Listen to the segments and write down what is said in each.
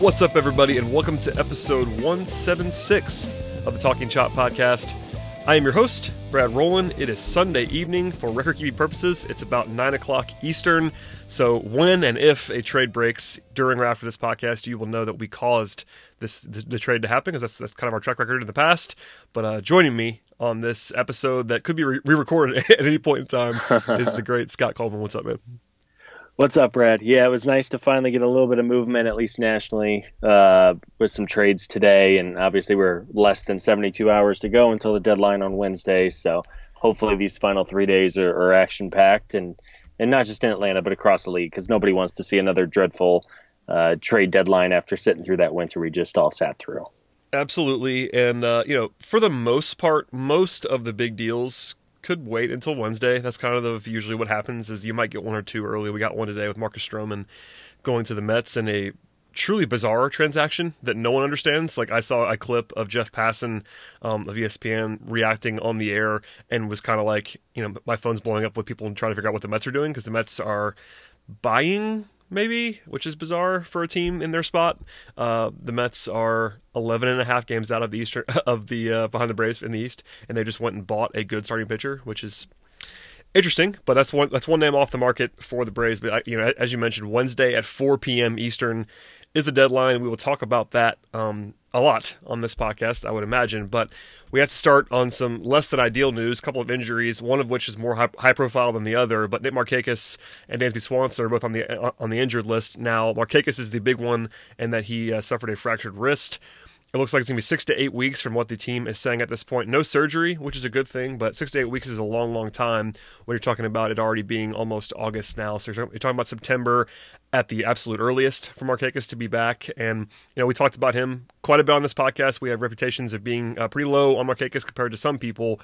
What's up, everybody, and welcome to episode 176 of the Talking Chop podcast. I am your host, Brad Rowland. It is Sunday evening. For record keeping purposes, it's about 9 o'clock Eastern. So, when and if a trade breaks during or after this podcast, you will know that we caused this the, the trade to happen because that's, that's kind of our track record in the past. But uh, joining me on this episode that could be re recorded at any point in time is the great Scott Coleman. What's up, man? What's up, Brad? Yeah, it was nice to finally get a little bit of movement, at least nationally, uh, with some trades today. And obviously, we're less than 72 hours to go until the deadline on Wednesday. So hopefully, these final three days are, are action packed and, and not just in Atlanta, but across the league because nobody wants to see another dreadful uh, trade deadline after sitting through that winter we just all sat through. Absolutely. And, uh, you know, for the most part, most of the big deals could wait until Wednesday. That's kind of the, usually what happens is you might get one or two early. We got one today with Marcus Stroman going to the Mets in a truly bizarre transaction that no one understands. Like I saw a clip of Jeff Passan um, of ESPN reacting on the air and was kind of like, you know, my phone's blowing up with people trying to figure out what the Mets are doing because the Mets are buying maybe, which is bizarre for a team in their spot. Uh, the Mets are 11 and a half games out of the Eastern of the uh, behind the Braves in the East, and they just went and bought a good starting pitcher, which is interesting. But that's one that's one name off the market for the Braves. But you know, as you mentioned, Wednesday at 4 p.m. Eastern is the deadline. We will talk about that um, a lot on this podcast, I would imagine. But we have to start on some less than ideal news. A couple of injuries, one of which is more high, profile than the other. But Nick Markakis and Dansby Swanson are both on the uh, on the injured list now. Markakis is the big one, and that he uh, suffered a fractured wrist. It looks like it's going to be six to eight weeks from what the team is saying at this point. No surgery, which is a good thing, but six to eight weeks is a long, long time when you're talking about it already being almost August now. So you're talking about September at the absolute earliest for Markakis to be back. And, you know, we talked about him quite a bit on this podcast. We have reputations of being uh, pretty low on Markakis compared to some people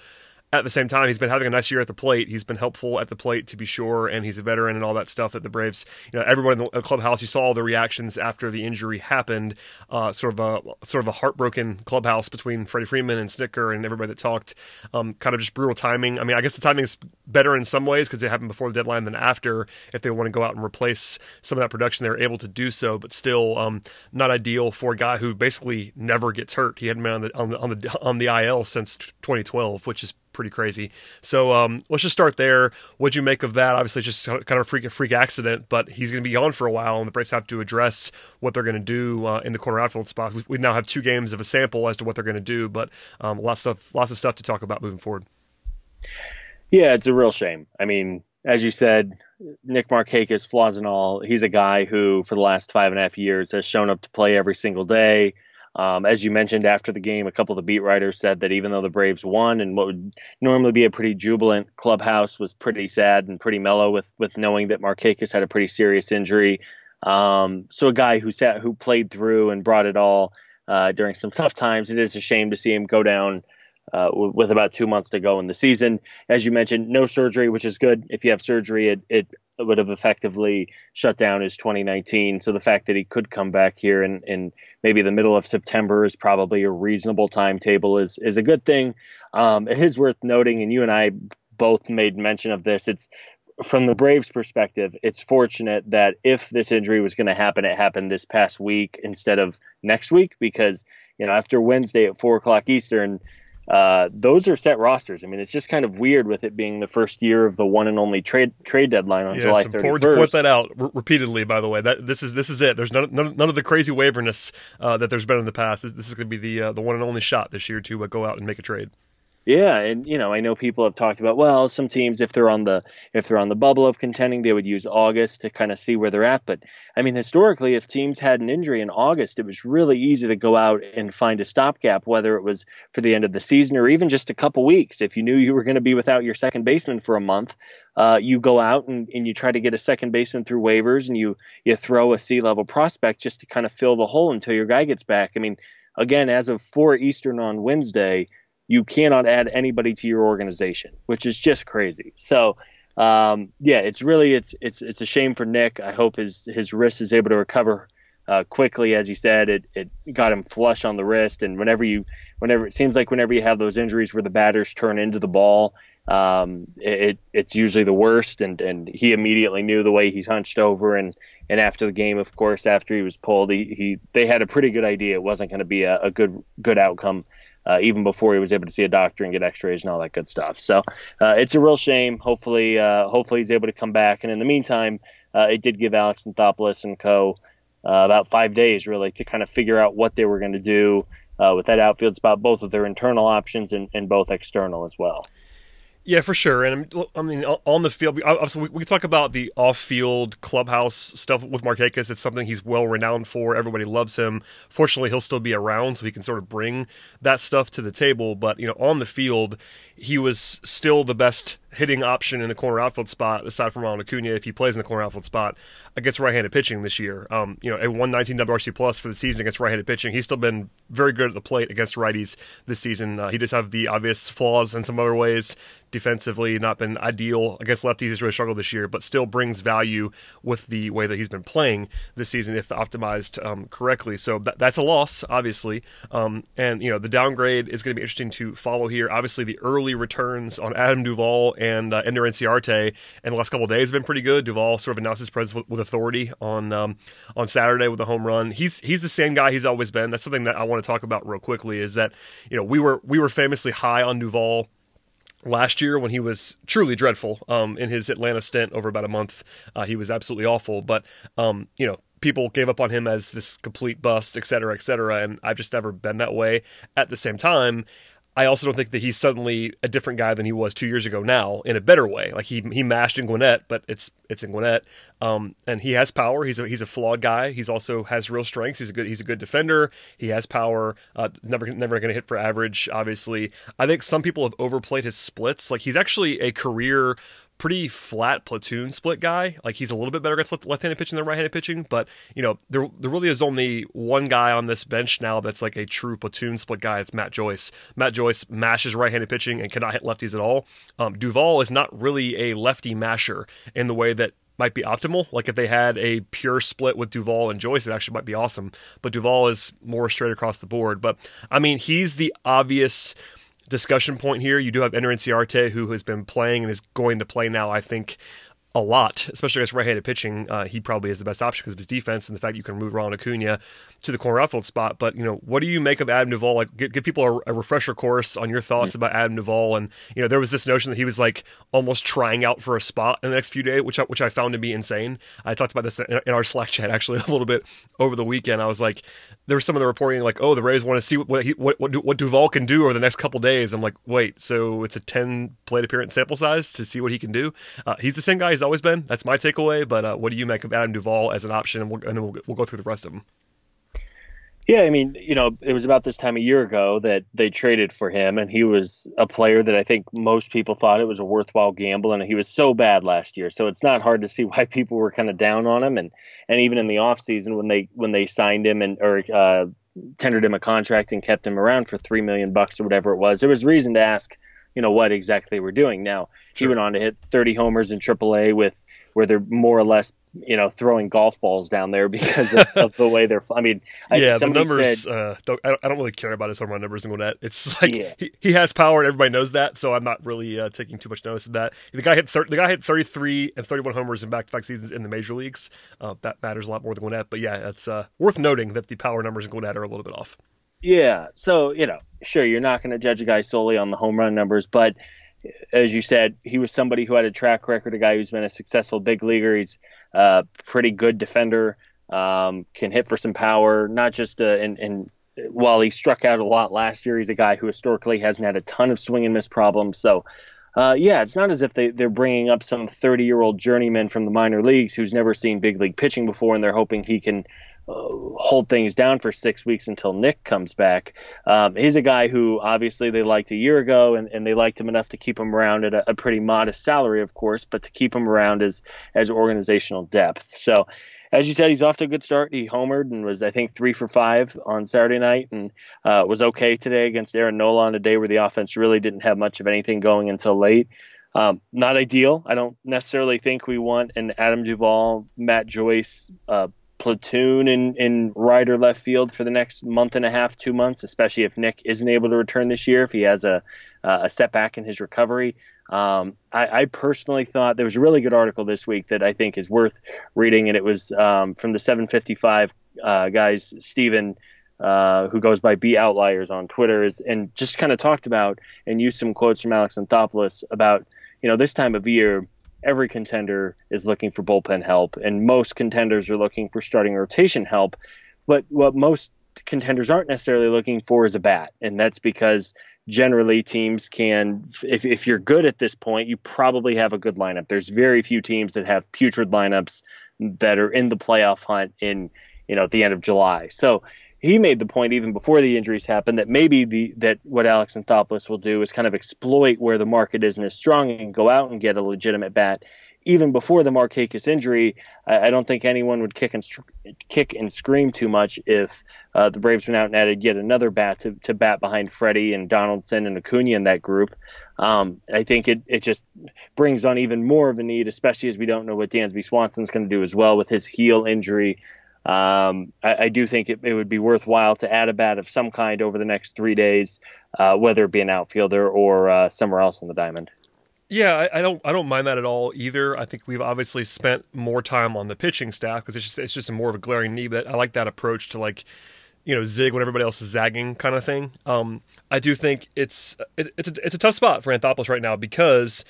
at the same time, he's been having a nice year at the plate. He's been helpful at the plate to be sure, and he's a veteran and all that stuff at the Braves. You know, everyone in the clubhouse, you saw all the reactions after the injury happened. Uh, sort of a sort of a heartbroken clubhouse between Freddie Freeman and Snitker and everybody that talked. Um, kind of just brutal timing. I mean, I guess the timing is better in some ways because it happened before the deadline than after. If they want to go out and replace some of that production, they're able to do so, but still um, not ideal for a guy who basically never gets hurt. He hadn't been on the on the on the, on the IL since 2012, which is pretty crazy. So um, let's just start there. What'd you make of that? Obviously, it's just kind of a freak, freak accident, but he's going to be gone for a while, and the Braves have to address what they're going to do uh, in the corner outfield spot. We, we, now have two games of a sample as to what they're going to do, but um, lots of lots of stuff to talk about moving forward. Yeah, it's a real shame. I mean, as you said, Nick Markakis, flaws and all, he's a guy who, for the last five and a half years, has shown up to play every single day um, as you mentioned after the game, a couple of the beat writers said that even though the Braves won and what would normally be a pretty jubilant clubhouse was pretty sad and pretty mellow with with knowing that Markakis had a pretty serious injury. Um, so a guy who sat who played through and brought it all uh, during some tough times. It is a shame to see him go down uh, with about two months to go in the season. As you mentioned, no surgery, which is good. If you have surgery, it, it would have effectively shut down his 2019. So the fact that he could come back here in, in maybe the middle of September is probably a reasonable timetable is is a good thing. Um, it is worth noting, and you and I both made mention of this. It's from the Braves' perspective, it's fortunate that if this injury was going to happen, it happened this past week instead of next week because you know after Wednesday at four o'clock Eastern uh, those are set rosters. I mean, it's just kind of weird with it being the first year of the one and only trade trade deadline on yeah, July it's important to point that out r- repeatedly. By the way, that this is this is it. There's none none, none of the crazy waverness uh, that there's been in the past. This, this is going to be the uh, the one and only shot this year to uh, go out and make a trade. Yeah, and you know, I know people have talked about well, some teams if they're on the if they're on the bubble of contending, they would use August to kind of see where they're at. But I mean, historically, if teams had an injury in August, it was really easy to go out and find a stopgap, whether it was for the end of the season or even just a couple weeks. If you knew you were going to be without your second baseman for a month, uh, you go out and, and you try to get a second baseman through waivers, and you you throw a C level prospect just to kind of fill the hole until your guy gets back. I mean, again, as of four Eastern on Wednesday you cannot add anybody to your organization, which is just crazy. So, um, yeah, it's really it's it's it's a shame for Nick. I hope his his wrist is able to recover uh, quickly. As he said, it it got him flush on the wrist, and whenever you whenever it seems like whenever you have those injuries where the batters turn into the ball, um, it it's usually the worst. And and he immediately knew the way he's hunched over and. And after the game, of course, after he was pulled, he, he they had a pretty good idea it wasn't going to be a, a good good outcome uh, even before he was able to see a doctor and get X-rays and all that good stuff. So uh, it's a real shame. Hopefully, uh, hopefully he's able to come back. And in the meantime, uh, it did give Alex Anthopoulos and co. About five days really to kind of figure out what they were going to do with that outfield spot, both of their internal options and, and both external as well. Yeah, for sure. And I mean, on the field, obviously, we, we talk about the off-field clubhouse stuff with Markakis. It's something he's well renowned for. Everybody loves him. Fortunately, he'll still be around, so he can sort of bring that stuff to the table. But you know, on the field, he was still the best hitting option in the corner outfield spot, aside from Ronald Acuna, if he plays in the corner outfield spot against right-handed pitching this year. Um, you know, a 119 WRC plus for the season against right-handed pitching. He's still been very good at the plate against righties this season. Uh, he does have the obvious flaws in some other ways. Defensively, not been ideal against lefties. He's really struggled this year, but still brings value with the way that he's been playing this season if optimized um, correctly. So that, that's a loss, obviously. Um, and you know, the downgrade is going to be interesting to follow here. Obviously, the early returns on Adam Duvall and uh, Ender Inciarte in the last couple days have been pretty good. Duvall sort of announced his presence with, with authority on um, on Saturday with a home run. He's he's the same guy he's always been. That's something that I want to talk about real quickly. Is that you know we were we were famously high on Duvall last year when he was truly dreadful um, in his Atlanta stint over about a month. Uh, he was absolutely awful, but um, you know people gave up on him as this complete bust, et cetera, et cetera. And I've just never been that way. At the same time, I also don't think that he's suddenly a different guy than he was two years ago now in a better way. Like he he mashed in Gwinnett, but it's it's in Gwinnett, um, and he has power. He's a he's a flawed guy. He's also has real strengths. He's a good he's a good defender. He has power. Uh, never never going to hit for average. Obviously, I think some people have overplayed his splits. Like he's actually a career pretty flat platoon split guy. Like he's a little bit better against left-handed pitching than right-handed pitching, but you know there there really is only one guy on this bench now that's like a true platoon split guy. It's Matt Joyce. Matt Joyce mashes right-handed pitching and cannot hit lefties at all. Um, Duvall is not really a lefty masher in the way that might be optimal. Like if they had a pure split with Duvall and Joyce, it actually might be awesome. But Duvall is more straight across the board. But I mean, he's the obvious discussion point here. You do have Ender Inciarte, who has been playing and is going to play now, I think, a lot, especially against right-handed pitching. Uh, he probably is the best option because of his defense and the fact you can move Ronald Acuna to the corner outfield spot. But you know, what do you make of Adam Duvall? Like, give, give people a, a, refresher course on your thoughts mm-hmm. about Adam Duvall. And you know, there was this notion that he was like almost trying out for a spot in the next few days, which I, which I found to be insane. I talked about this in, in our Slack chat actually a little bit over the weekend. I was like, there was some of the reporting like, oh, the Braves want to see what he, what what, what Duvall can do over the next couple days. I'm like, wait, so it's a 10 plate appearance sample size to see what he can do. Uh, he's the same guy he's always been. That's my takeaway. But uh, what do you make of Adam Duvall as an option? And, we'll, and then we'll, we'll go through the rest of them. Yeah, I mean, you know, it was about this time a year ago that they traded for him, and he was a player that I think most people thought it was a worthwhile gamble, and he was so bad last year. So it's not hard to see why people were kind of down on him, and and even in the off season when they when they signed him and or uh, tendered him a contract and kept him around for three million bucks or whatever it was, there was reason to ask, you know, what exactly they were doing. Now sure. he went on to hit 30 homers in AAA with where they're more or less you know throwing golf balls down there because of, of the way they're. I mean, yeah, the numbers. Said, uh, don't, I, don't, really care about his home run numbers in Gwinnett. It's like yeah. he, he has power and everybody knows that, so I'm not really uh, taking too much notice of that. The guy hit thir- the guy hit 33 and 31 homers in back-to-back seasons in the major leagues. Uh, that matters a lot more than Gwinnett, but yeah, it's uh, worth noting that the power numbers in Gwinnett are a little bit off. Yeah. So, you know, sure, you're not going to judge a guy solely on the home run numbers, but as you said, he was somebody who had a track record, a guy who's been a successful big leaguer. He's a pretty good defender, um, can hit for some power, not just, uh, and, and while he struck out a lot last year, he's a guy who historically hasn't had a ton of swing and miss problems. So, uh, yeah, it's not as if they, they're bringing up some 30 year old journeyman from the minor leagues who's never seen big league pitching before and they're hoping he can hold things down for six weeks until Nick comes back. Um, he's a guy who obviously they liked a year ago and, and they liked him enough to keep him around at a, a pretty modest salary, of course, but to keep him around as, as organizational depth. So, as you said, he's off to a good start. He homered and was, I think, three for five on Saturday night, and uh, was okay today against Aaron Nola on a day where the offense really didn't have much of anything going until late. Um, not ideal. I don't necessarily think we want an Adam Duvall, Matt Joyce uh, platoon in in right or left field for the next month and a half, two months, especially if Nick isn't able to return this year, if he has a a setback in his recovery. Um, I, I, personally thought there was a really good article this week that I think is worth reading, and it was um, from the 755 uh, guys, Stephen. Uh, who goes by B Outliers on Twitter, is, and just kind of talked about and used some quotes from Alex Anthopoulos about, you know, this time of year, every contender is looking for bullpen help, and most contenders are looking for starting rotation help. But what most contenders aren't necessarily looking for is a bat, and that's because generally teams can if, if you're good at this point you probably have a good lineup there's very few teams that have putrid lineups that are in the playoff hunt in you know at the end of july so he made the point even before the injuries happened that maybe the that what alex anthopoulos will do is kind of exploit where the market isn't as strong and go out and get a legitimate bat even before the Markakis injury, I, I don't think anyone would kick and kick and scream too much if uh, the Braves went out and added yet another bat to, to bat behind Freddie and Donaldson and Acuna in that group. Um, I think it, it just brings on even more of a need, especially as we don't know what Dansby Swanson's going to do as well with his heel injury. Um, I, I, do think it, it, would be worthwhile to add a bat of some kind over the next three days, uh, whether it be an outfielder or uh, somewhere else on the diamond. Yeah, I, I, don't I don't mind that at all either. I think we've obviously spent more time on the pitching staff because it's just it's just more of a glaring need. But I like that approach to like you know zig when everybody else is zagging kind of thing. Um, I do think it's it, it's a, it's a tough spot for Anthopoulos right now because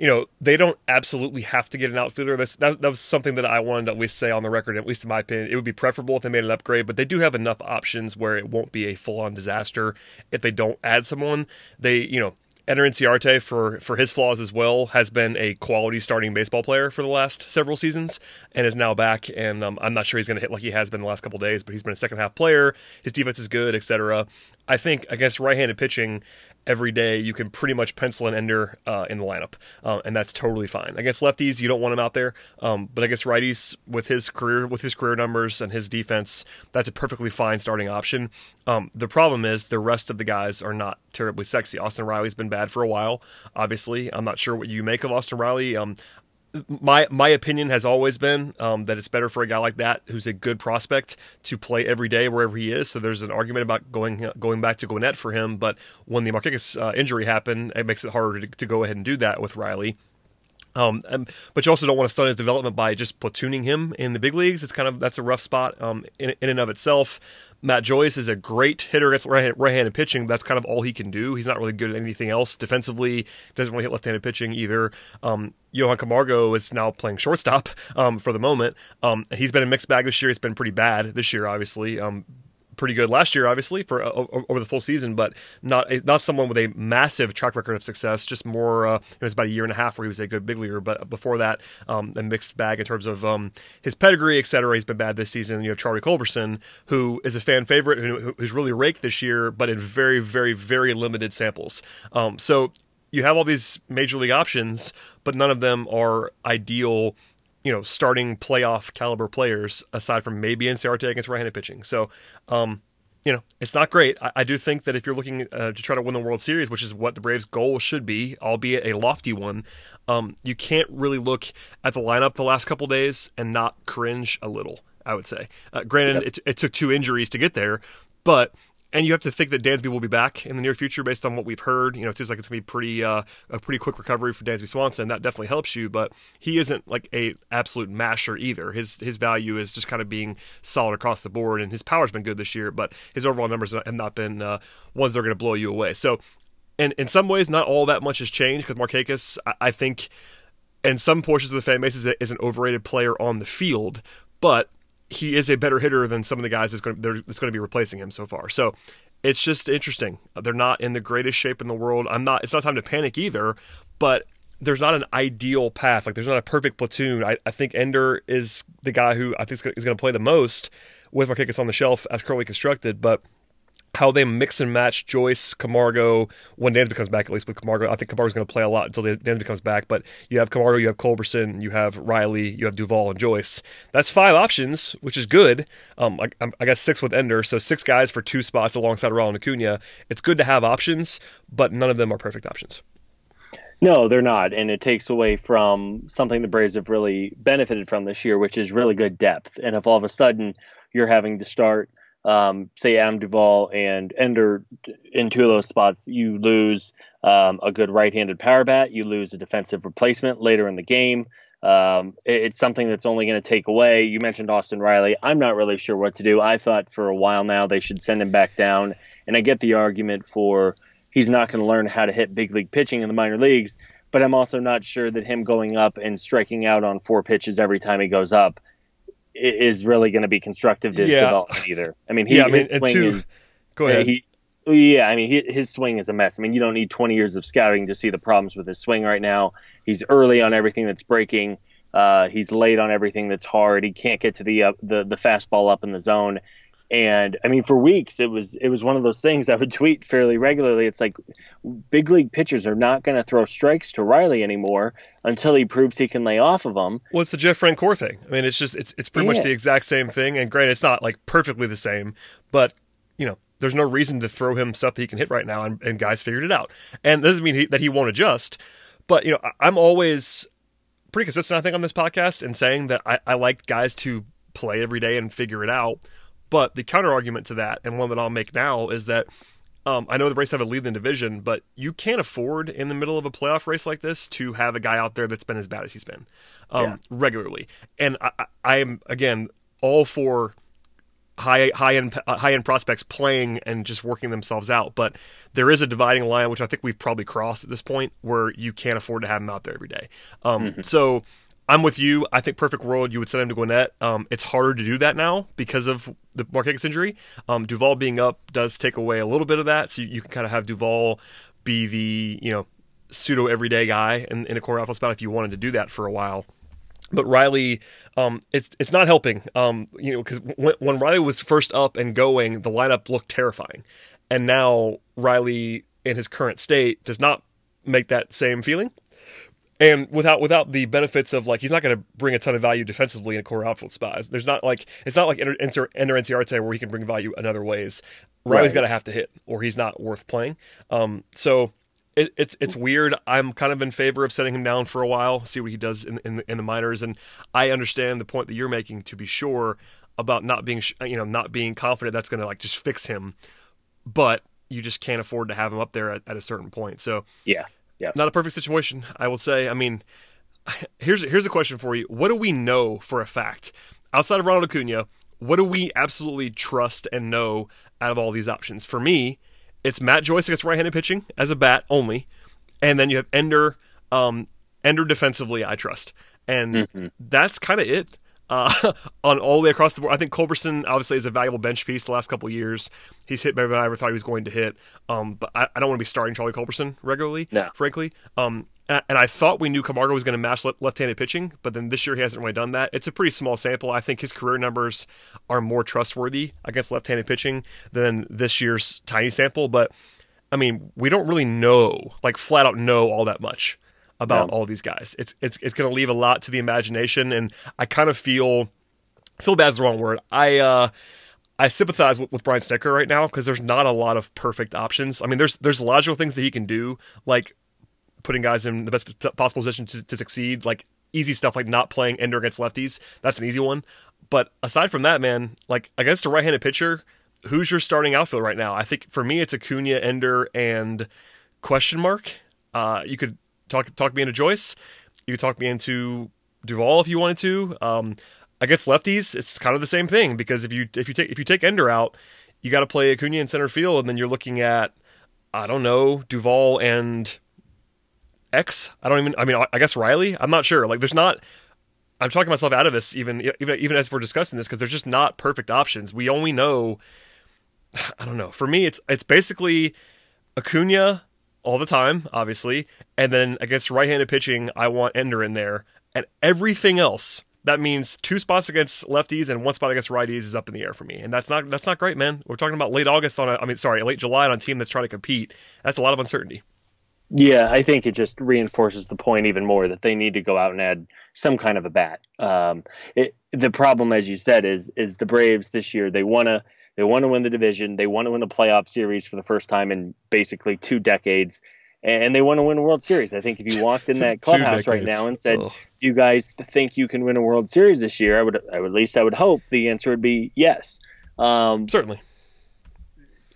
you know they don't absolutely have to get an outfielder. That's that, that was something that I wanted to at least say on the record. At least in my opinion, it would be preferable if they made an upgrade. But they do have enough options where it won't be a full on disaster if they don't add someone. They you know Ender Inciarte, for for his flaws as well, has been a quality starting baseball player for the last several seasons, and is now back. And um, I'm not sure he's going to hit like he has been the last couple days, but he's been a second half player. His defense is good, etc. I think against right-handed pitching, every day, you can pretty much pencil an ender uh, in the lineup, uh, and that's totally fine. Against lefties, you don't want him out there, um, but against righties, with his career with his career numbers and his defense, that's a perfectly fine starting option. Um, the problem is the rest of the guys are not terribly sexy. Austin Riley's been bad for a while. Obviously, I'm not sure what you make of Austin Riley. Um, my my opinion has always been um, that it's better for a guy like that who's a good prospect to play every day wherever he is. So there's an argument about going going back to Gwinnett for him, but when the Markakis uh, injury happened, it makes it harder to, to go ahead and do that with Riley. Um, but you also don't want to stunt his development by just platooning him in the big leagues. It's kind of that's a rough spot um, in, in and of itself. Matt Joyce is a great hitter against right-handed pitching. But that's kind of all he can do. He's not really good at anything else defensively. Doesn't really hit left-handed pitching either. Um, Johan Camargo is now playing shortstop um, for the moment. Um, he's been a mixed bag this year. He's been pretty bad this year, obviously. Um, pretty good last year, obviously for uh, over the full season, but not not someone with a massive track record of success. Just more, uh, it was about a year and a half where he was a good big leaguer, but before that, um, a mixed bag in terms of um, his pedigree, etc. He's been bad this season. You have Charlie Culberson, who is a fan favorite, who, who's really raked this year, but in very, very, very limited samples. Um, so you have all these major league options, but none of them are ideal you know, starting playoff caliber players aside from maybe Inciarte against right-handed pitching. So, um, you know, it's not great. I, I do think that if you're looking uh, to try to win the World Series, which is what the Braves' goal should be, albeit a lofty one, um, you can't really look at the lineup the last couple days and not cringe a little. I would say. Uh, granted, yep. it, it took two injuries to get there, but and you have to think that Dansby will be back in the near future based on what we've heard. You know, it seems like it's gonna be pretty uh, a pretty quick recovery for Dansby Swanson. That definitely helps you, but he isn't like a absolute masher either. His his value is just kind of being solid across the board, and his power's been good this year, but his overall numbers have not been uh, ones that are to blow you away. So, and in some ways, not all that much has changed because Markakis, I, I think, in some portions of the fan base is, is an overrated player on the field, but he is a better hitter than some of the guys that's going to, that's going to be replacing him so far. So it's just interesting. They're not in the greatest shape in the world. I'm not. It's not time to panic either, but there's not an ideal path. Like there's not a perfect platoon. I, I think Ender is the guy who I think is going to play the most with Markakis on the shelf as currently constructed, but how they mix and match Joyce, Camargo, when Dansby comes back, at least with Camargo. I think Camargo's going to play a lot until Dansby comes back, but you have Camargo, you have Culberson, you have Riley, you have Duvall, and Joyce. That's five options, which is good. Um, I, I got six with Ender, so six guys for two spots alongside Ronald Acuna. It's good to have options, but none of them are perfect options. No, they're not, and it takes away from something the Braves have really benefited from this year, which is really good depth. And if all of a sudden you're having to start – um, say Adam Duvall and Ender in two of those spots, you lose um, a good right-handed power bat. You lose a defensive replacement later in the game. Um, it, it's something that's only going to take away. You mentioned Austin Riley. I'm not really sure what to do. I thought for a while now they should send him back down, and I get the argument for he's not going to learn how to hit big league pitching in the minor leagues. But I'm also not sure that him going up and striking out on four pitches every time he goes up is really going to be constructive to his yeah. development either. I mean, he, yeah, I mean, his swing two, is. Go ahead. He, yeah, I mean, he, his swing is a mess. I mean, you don't need 20 years of scouting to see the problems with his swing right now. He's early on everything that's breaking. Uh, he's late on everything that's hard. He can't get to the uh, the the fastball up in the zone. And I mean, for weeks, it was it was one of those things I would tweet fairly regularly. It's like big league pitchers are not going to throw strikes to Riley anymore until he proves he can lay off of them. Well, it's the Jeff Francoeur thing. I mean, it's just it's it's pretty yeah. much the exact same thing. And granted, it's not like perfectly the same, but you know, there's no reason to throw him stuff that he can hit right now, and, and guys figured it out. And doesn't mean he, that he won't adjust. But you know, I'm always pretty consistent, I think, on this podcast in saying that I, I like guys to play every day and figure it out but the counter argument to that, and one that I'll make now, is that um, I know the Braves have a lead in the division, but you can't afford in the middle of a playoff race like this to have a guy out there that's been as bad as he's been um, yeah. regularly. And I, I am again all for high high end uh, high end prospects playing and just working themselves out. But there is a dividing line, which I think we've probably crossed at this point, where you can't afford to have him out there every day. Um, mm-hmm. So I'm with you. I think perfect world you would send him to Gwinnett. Um, it's harder to do that now because of the Markakis injury. Um, Duvall being up does take away a little bit of that, so you, you can kind of have Duvall be the you know pseudo everyday guy in, in a core outfield spot if you wanted to do that for a while. But Riley, um, it's it's not helping. Um, you know, because when, when Riley was first up and going, the lineup looked terrifying, and now Riley in his current state does not make that same feeling and without without the benefits of like he's not going to bring a ton of value defensively in a core outfield spot. There's not like it's not like Ender Ender, Ender where he can bring value in other ways. Riley's right. got to have to hit or he's not worth playing. Um, so it, it's it's weird. I'm kind of in favor of setting him down for a while, see what he does in in, in the minors, and I understand the point that you're making to be sure about not being you know not being confident that's going to like just fix him, but you just can't afford to have him up there at, at a certain point. So yeah, yeah. Not a perfect situation, I will say. I mean, here's here's a question for you. What do we know for a fact outside of Ronald Acuna? What do we absolutely trust and know out of all these options? For me, it's Matt Joyce against right-handed pitching as a bat only, and then you have Ender, um, Ender defensively. I trust, and mm-hmm. that's kind of it. Uh, on all the way across the board. I think Culberson obviously is a valuable bench piece the last couple years. He's hit better than I ever thought he was going to hit. Um, but I, I, don't want to be starting Charlie Culberson regularly, no. frankly. Um, and, and, I thought we knew Camargo was going to match left-handed pitching, but then this year he hasn't really done that. It's a pretty small sample. I think his career numbers are more trustworthy against left-handed pitching than this year's tiny sample. But I mean, we don't really know, like flat out know all that much about yeah. all these guys. It's it's it's going to leave a lot to the imagination, and I kind of feel feel bad is the wrong word. I uh, I sympathize with, with Brian Snitker right now because there's not a lot of perfect options. I mean, there's there's logical things that he can do, like putting guys in the best possible position to, to succeed, like easy stuff like not playing ender against lefties. That's an easy one. But aside from that, man, like against a right-handed pitcher, who's your starting outfield right now? I think for me, it's Acuna, Ender, and question mark. Uh, you could talk talk me into Joyce. You could talk me into Duvall if you wanted to. Um, against lefties, it's kind of the same thing because if you if you take if you take Ender out, you got to play Acuna in center field, and then you're looking at I don't know Duvall and X. I don't even. I mean, I guess Riley. I'm not sure. Like, there's not. I'm talking myself out of this even even even as we're discussing this because there's just not perfect options. We only know. I don't know. For me, it's it's basically Acuna all the time, obviously, and then against right-handed pitching, I want Ender in there, and everything else. That means two spots against lefties and one spot against righties is up in the air for me, and that's not that's not great, man. We're talking about late August on a, I mean, sorry, late July on a team that's trying to compete. That's a lot of uncertainty. Yeah, I think it just reinforces the point even more that they need to go out and add some kind of a bat. Um, it, the problem, as you said, is is the Braves this year. They want to they want to win the division. They want to win the playoff series for the first time in basically two decades, and they want to win a World Series. I think if you walked in that clubhouse right now and said, Ugh. "Do you guys think you can win a World Series this year?" I would, I would at least I would hope the answer would be yes. Um, Certainly.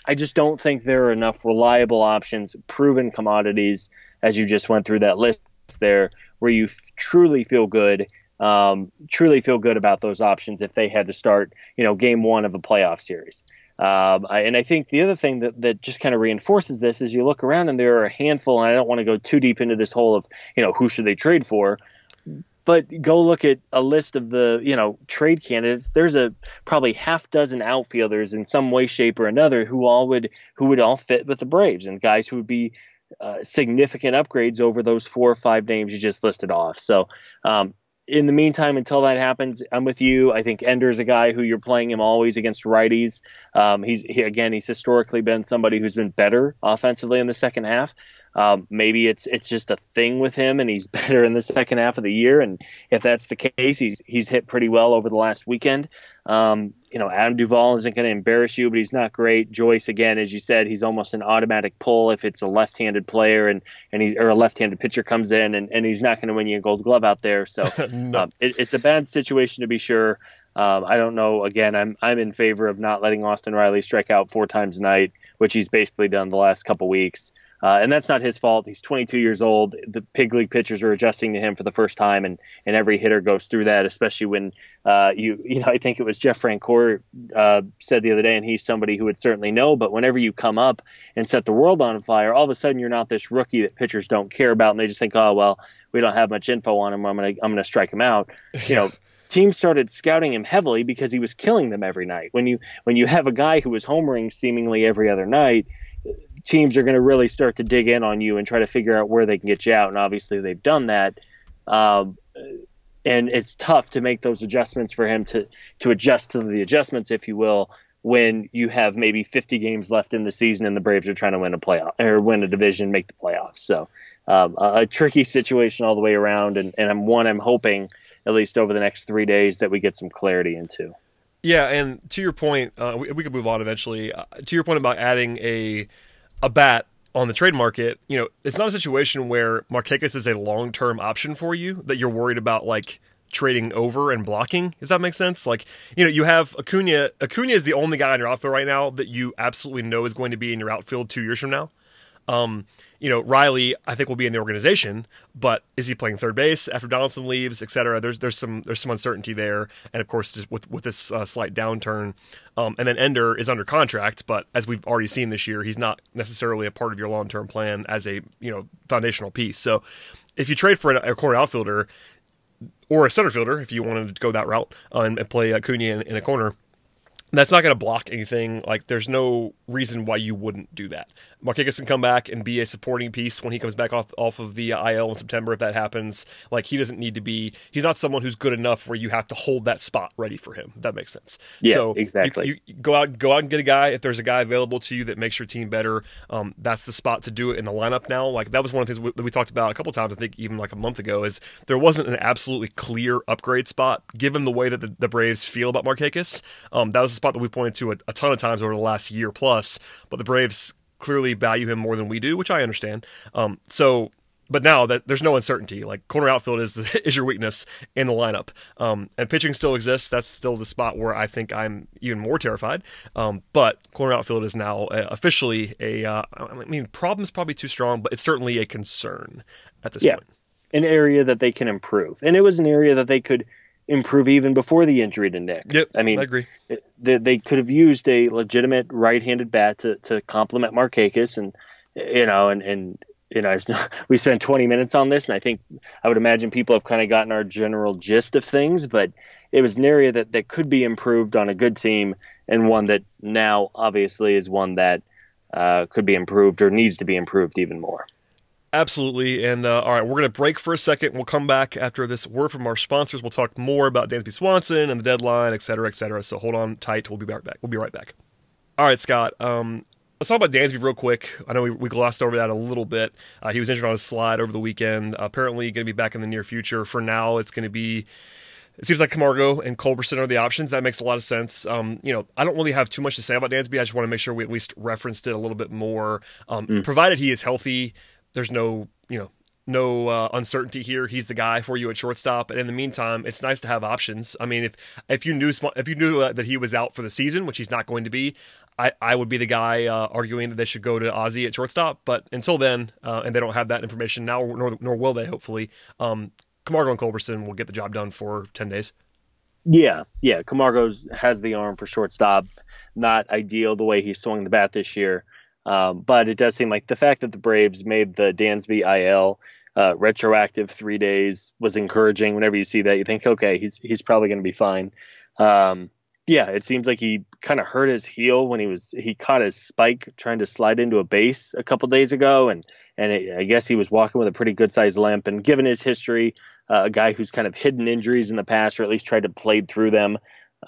I just don't think there are enough reliable options, proven commodities, as you just went through that list there, where you f- truly feel good, um, truly feel good about those options if they had to start, you know, game one of a playoff series. Um, I, and I think the other thing that, that just kind of reinforces this is you look around and there are a handful, and I don't want to go too deep into this whole of, you know, who should they trade for, but go look at a list of the you know trade candidates there's a probably half dozen outfielders in some way shape or another who all would who would all fit with the braves and guys who would be uh, significant upgrades over those four or five names you just listed off so um, in the meantime, until that happens, I'm with you. I think Ender's a guy who you're playing him always against righties. Um, he's he, again, he's historically been somebody who's been better offensively in the second half. Um, maybe it's it's just a thing with him, and he's better in the second half of the year. And if that's the case, he's he's hit pretty well over the last weekend. Um, you know, Adam Duvall isn't going to embarrass you, but he's not great. Joyce, again, as you said, he's almost an automatic pull if it's a left-handed player and and he or a left-handed pitcher comes in, and, and he's not going to win you a Gold Glove out there. So no. um, it, it's a bad situation to be sure. Um, I don't know. Again, I'm I'm in favor of not letting Austin Riley strike out four times a night, which he's basically done the last couple weeks. Uh, and that's not his fault. He's 22 years old. The pig league pitchers are adjusting to him for the first time, and, and every hitter goes through that. Especially when uh, you you know I think it was Jeff Francoeur uh, said the other day, and he's somebody who would certainly know. But whenever you come up and set the world on fire, all of a sudden you're not this rookie that pitchers don't care about, and they just think, oh well, we don't have much info on him. I'm gonna I'm gonna strike him out. You know. teams started scouting him heavily because he was killing them every night. When you when you have a guy who was homering seemingly every other night, teams are going to really start to dig in on you and try to figure out where they can get you out. And obviously, they've done that. Um, and it's tough to make those adjustments for him to to adjust to the adjustments, if you will, when you have maybe 50 games left in the season and the Braves are trying to win a playoff or win a division, make the playoffs. So um, a, a, tricky situation all the way around, and, and I'm one I'm hoping at least over the next three days that we get some clarity into. Yeah, and to your point, uh, we, we could move on eventually. Uh, to your point about adding a a bat on the trade market, you know, it's not a situation where Markakis is a long term option for you that you're worried about like trading over and blocking. Does that make sense? Like, you know, you have Acuna. Acuna is the only guy in your outfield right now that you absolutely know is going to be in your outfield two years from now. Um, you know, Riley, I think will be in the organization, but is he playing third base after Donaldson leaves, et cetera? There's there's some there's some uncertainty there, and of course, just with with this uh, slight downturn, um, and then Ender is under contract, but as we've already seen this year, he's not necessarily a part of your long term plan as a you know foundational piece. So, if you trade for a, corner outfielder or a center fielder, if you wanted to go that route uh, and, and, play Acuna in, in a corner, that's not going to block anything. Like, there's no reason why you wouldn't do that. Markakis can come back and be a supporting piece when he comes back off off of the IL in September if that happens. Like he doesn't need to be. He's not someone who's good enough where you have to hold that spot ready for him. that makes sense. Yeah, so exactly. You, you, go out, go out and get a guy. If there's a guy available to you that makes your team better, um, that's the spot to do it in the lineup now. Like that was one of the things that we talked about a couple times. I think even like a month ago is there wasn't an absolutely clear upgrade spot given the way that the, the Braves feel about Markakis. Um, that was the spot that we pointed to a, a ton of times over the last year plus. But the Braves clearly value him more than we do, which I understand. Um, so but now that there's no uncertainty, like corner outfield is is your weakness in the lineup, um, and pitching still exists. That's still the spot where I think I'm even more terrified. Um, but corner outfield is now uh, officially a. Uh, I mean, problem is probably too strong, but it's certainly a concern at this yeah. point. An area that they can improve, and it was an area that they could improve even before the injury to Nick. Yep, I mean, I agree. They, they could have used a legitimate right-handed bat to, to complement Markakis, and you know, and and you know, we spent 20 minutes on this, and I think I would imagine people have kind of gotten our general gist of things, but it was an area that, that could be improved on a good team, and one that now obviously is one that uh, could be improved or needs to be improved even more. Absolutely. And uh, all right, we're going to break for a second. We'll come back after this word from our sponsors. We'll talk more about Dansby Swanson and the deadline, et cetera, et cetera. So hold on tight. We'll be right back. We'll be right back. All right, Scott. Um, let's talk about Dansby real quick. I know we, we glossed over that a little bit. Uh, he was injured on a slide over the weekend. Uh, apparently, going to be back in the near future. For now, it's going to be. It seems like Camargo and Culberson are the options. That makes a lot of sense. Um, you know, I don't really have too much to say about Dansby. I just want to make sure we at least referenced it a little bit more. Um, mm. Provided he is healthy, there's no you know no uh, uncertainty here. He's the guy for you at shortstop. And in the meantime, it's nice to have options. I mean, if if you knew if you knew uh, that he was out for the season, which he's not going to be, I, I would be the guy uh, arguing that they should go to Ozzie at shortstop. But until then, uh, and they don't have that information now, nor, nor will they. Hopefully, um, Camargo and Culberson will get the job done for ten days. Yeah, yeah. Camargo has the arm for shortstop. Not ideal the way he swung the bat this year. Um, but it does seem like the fact that the Braves made the Dansby IL uh, retroactive three days was encouraging. Whenever you see that, you think, okay, he's he's probably going to be fine. Um, yeah, it seems like he kind of hurt his heel when he was he caught his spike trying to slide into a base a couple days ago, and and it, I guess he was walking with a pretty good sized limp. And given his history, uh, a guy who's kind of hidden injuries in the past, or at least tried to play through them,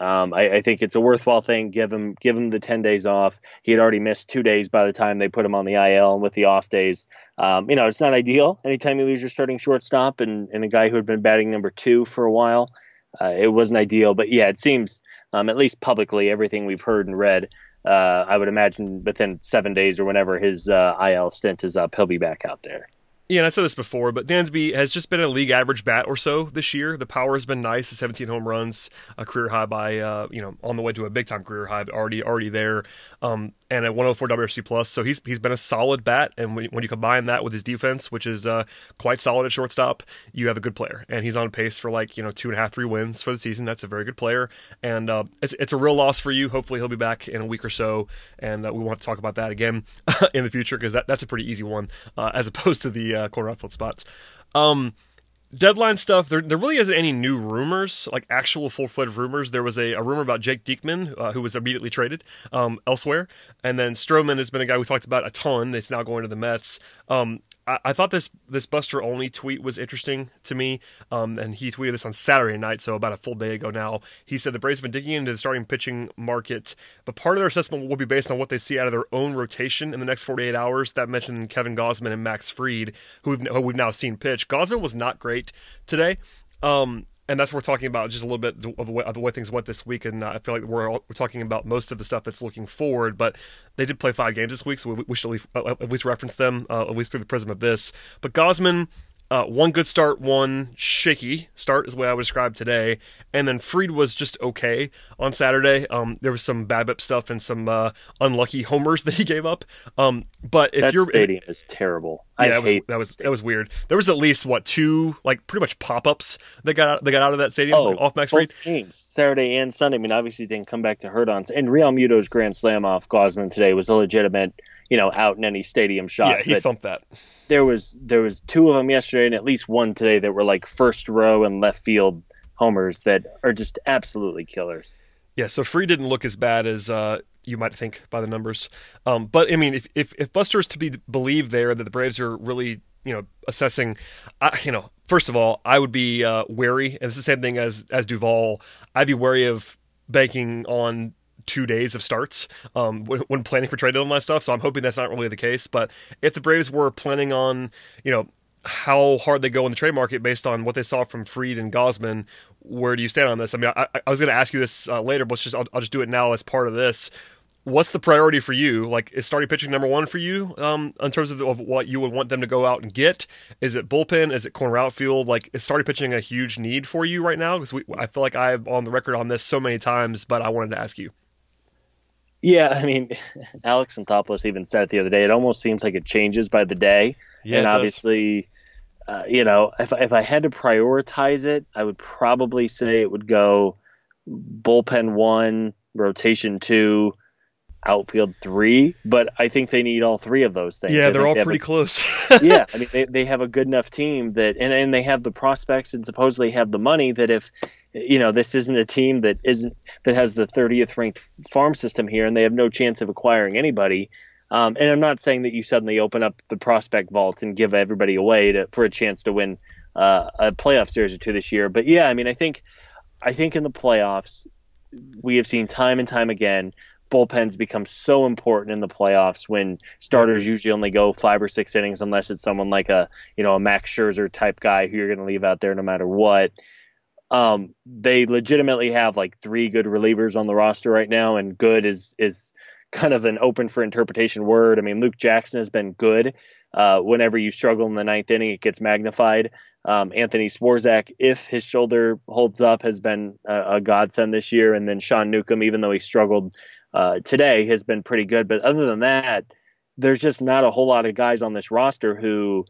um, I, I, think it's a worthwhile thing. Give him give him the ten days off. He had already missed two days by the time they put him on the IL, and with the off days, um, you know, it's not ideal. Anytime you lose your starting shortstop and, and a guy who had been batting number two for a while, uh, it wasn't ideal. But yeah, it seems um, at least publicly, everything we've heard and read. Uh, I would imagine within seven days or whenever his uh, IL stint is up, he'll be back out there. Yeah, and I said this before, but Dansby has just been a league average bat or so this year. The power has been nice. The 17 home runs, a career high by uh, you know on the way to a big time career high, already already there, um, and a 104 WRC plus. So he's he's been a solid bat, and when, when you combine that with his defense, which is uh, quite solid at shortstop, you have a good player, and he's on pace for like you know two and a half, three wins for the season. That's a very good player, and uh, it's it's a real loss for you. Hopefully he'll be back in a week or so, and uh, we want to talk about that again in the future because that, that's a pretty easy one uh, as opposed to the uh, corner outfield spots. Um, deadline stuff, there, there really isn't any new rumors, like actual full fledged rumors. There was a, a rumor about Jake Diekman, uh, who was immediately traded um, elsewhere. And then Stroman has been a guy we talked about a ton. It's now going to the Mets. Um, I, thought this this Buster Olney tweet was interesting to me. Um, and he tweeted this on Saturday night, so about a full day ago now. He said the Braves have been digging into the starting pitching market, but part of their assessment will be based on what they see out of their own rotation in the next 48 hours. That mentioned Kevin Gausman and Max Fried, who we've, who we've now seen pitch. Gausman was not great today. Um, and that's what we're talking about just a little bit of the way, of the way things went this week. And uh, I feel like we're, all, we're talking about most of the stuff that's looking forward. But they did play five games this week, so we, we should at least, at least reference them, uh, at least through the prism of this. But Gausman uh, one good start, one shaky start is the way I would describe today. And then Fried was just okay on Saturday. Um, there was some BABIP stuff and some uh, unlucky homers that he gave up. Um, but if that you're stadium is terrible. Yeah, I that was, that was that was weird. There was at least what two like pretty much pop ups that got out, that got out of that stadium oh, like, off Max Fried. games, Saturday and Sunday. I mean, obviously didn't come back to hurt on. And Realmuto's grand slam off Gausman today was a legitimate, you know, out in any stadium shot. Yeah, he thumped that there was there was two of them yesterday and at least one today that were like first row and left field homers that are just absolutely killers. Yeah, so Fried didn't look as bad as uh, you might think by the numbers. Um, but I mean, if, if if Buster is to be believed there that the Braves are really you know assessing, you know, first of all, I would be uh, wary, and it's the same thing as as Duvall. I'd be wary of banking on two days of starts um, when, planning for trade deadline stuff. So I'm hoping that's not really the case. But if the Braves were planning on, you know, how hard they go in the trade market based on what they saw from Fried and Gausman. where do you stand on this? I mean, I, I was going to ask you this uh, later, but just I'll, I'll, just do it now as part of this. what's the priority for you? Like, is starting pitching number one for you um, in terms of, of, what you would want them to go out and get? Is it bullpen? Is it corner outfield? Like, is starting pitching a huge need for you right now? Because I feel like I'm on the record on this so many times, but I wanted to ask you. Yeah, I mean, Alex Anthopoulos even said it the other day. It almost seems like it changes by the day. Yeah, and obviously, uh, you know, if if I had to prioritize it, I would probably say it would go bullpen one, rotation two, outfield three, but I think they need all three of those things. Yeah, I they're all they pretty a, close. yeah, I mean they, they have a good enough team that and, and they have the prospects and supposedly have the money that if you know this isn't a team that isn't that has the 30th ranked farm system here and they have no chance of acquiring anybody. Um, and I'm not saying that you suddenly open up the prospect vault and give everybody away to, for a chance to win uh, a playoff series or two this year. But yeah, I mean, I think I think in the playoffs we have seen time and time again bullpens become so important in the playoffs when starters usually only go five or six innings unless it's someone like a you know a Max Scherzer type guy who you're going to leave out there no matter what. Um, they legitimately have like three good relievers on the roster right now, and good is is kind of an open for interpretation word. I mean, Luke Jackson has been good. Uh, whenever you struggle in the ninth inning, it gets magnified. Um, Anthony Swarzak, if his shoulder holds up, has been a, a, godsend this year. And then Sean Newcomb, even though he struggled uh, today, has been pretty good. But other than that, there's just not a whole lot of guys on this roster who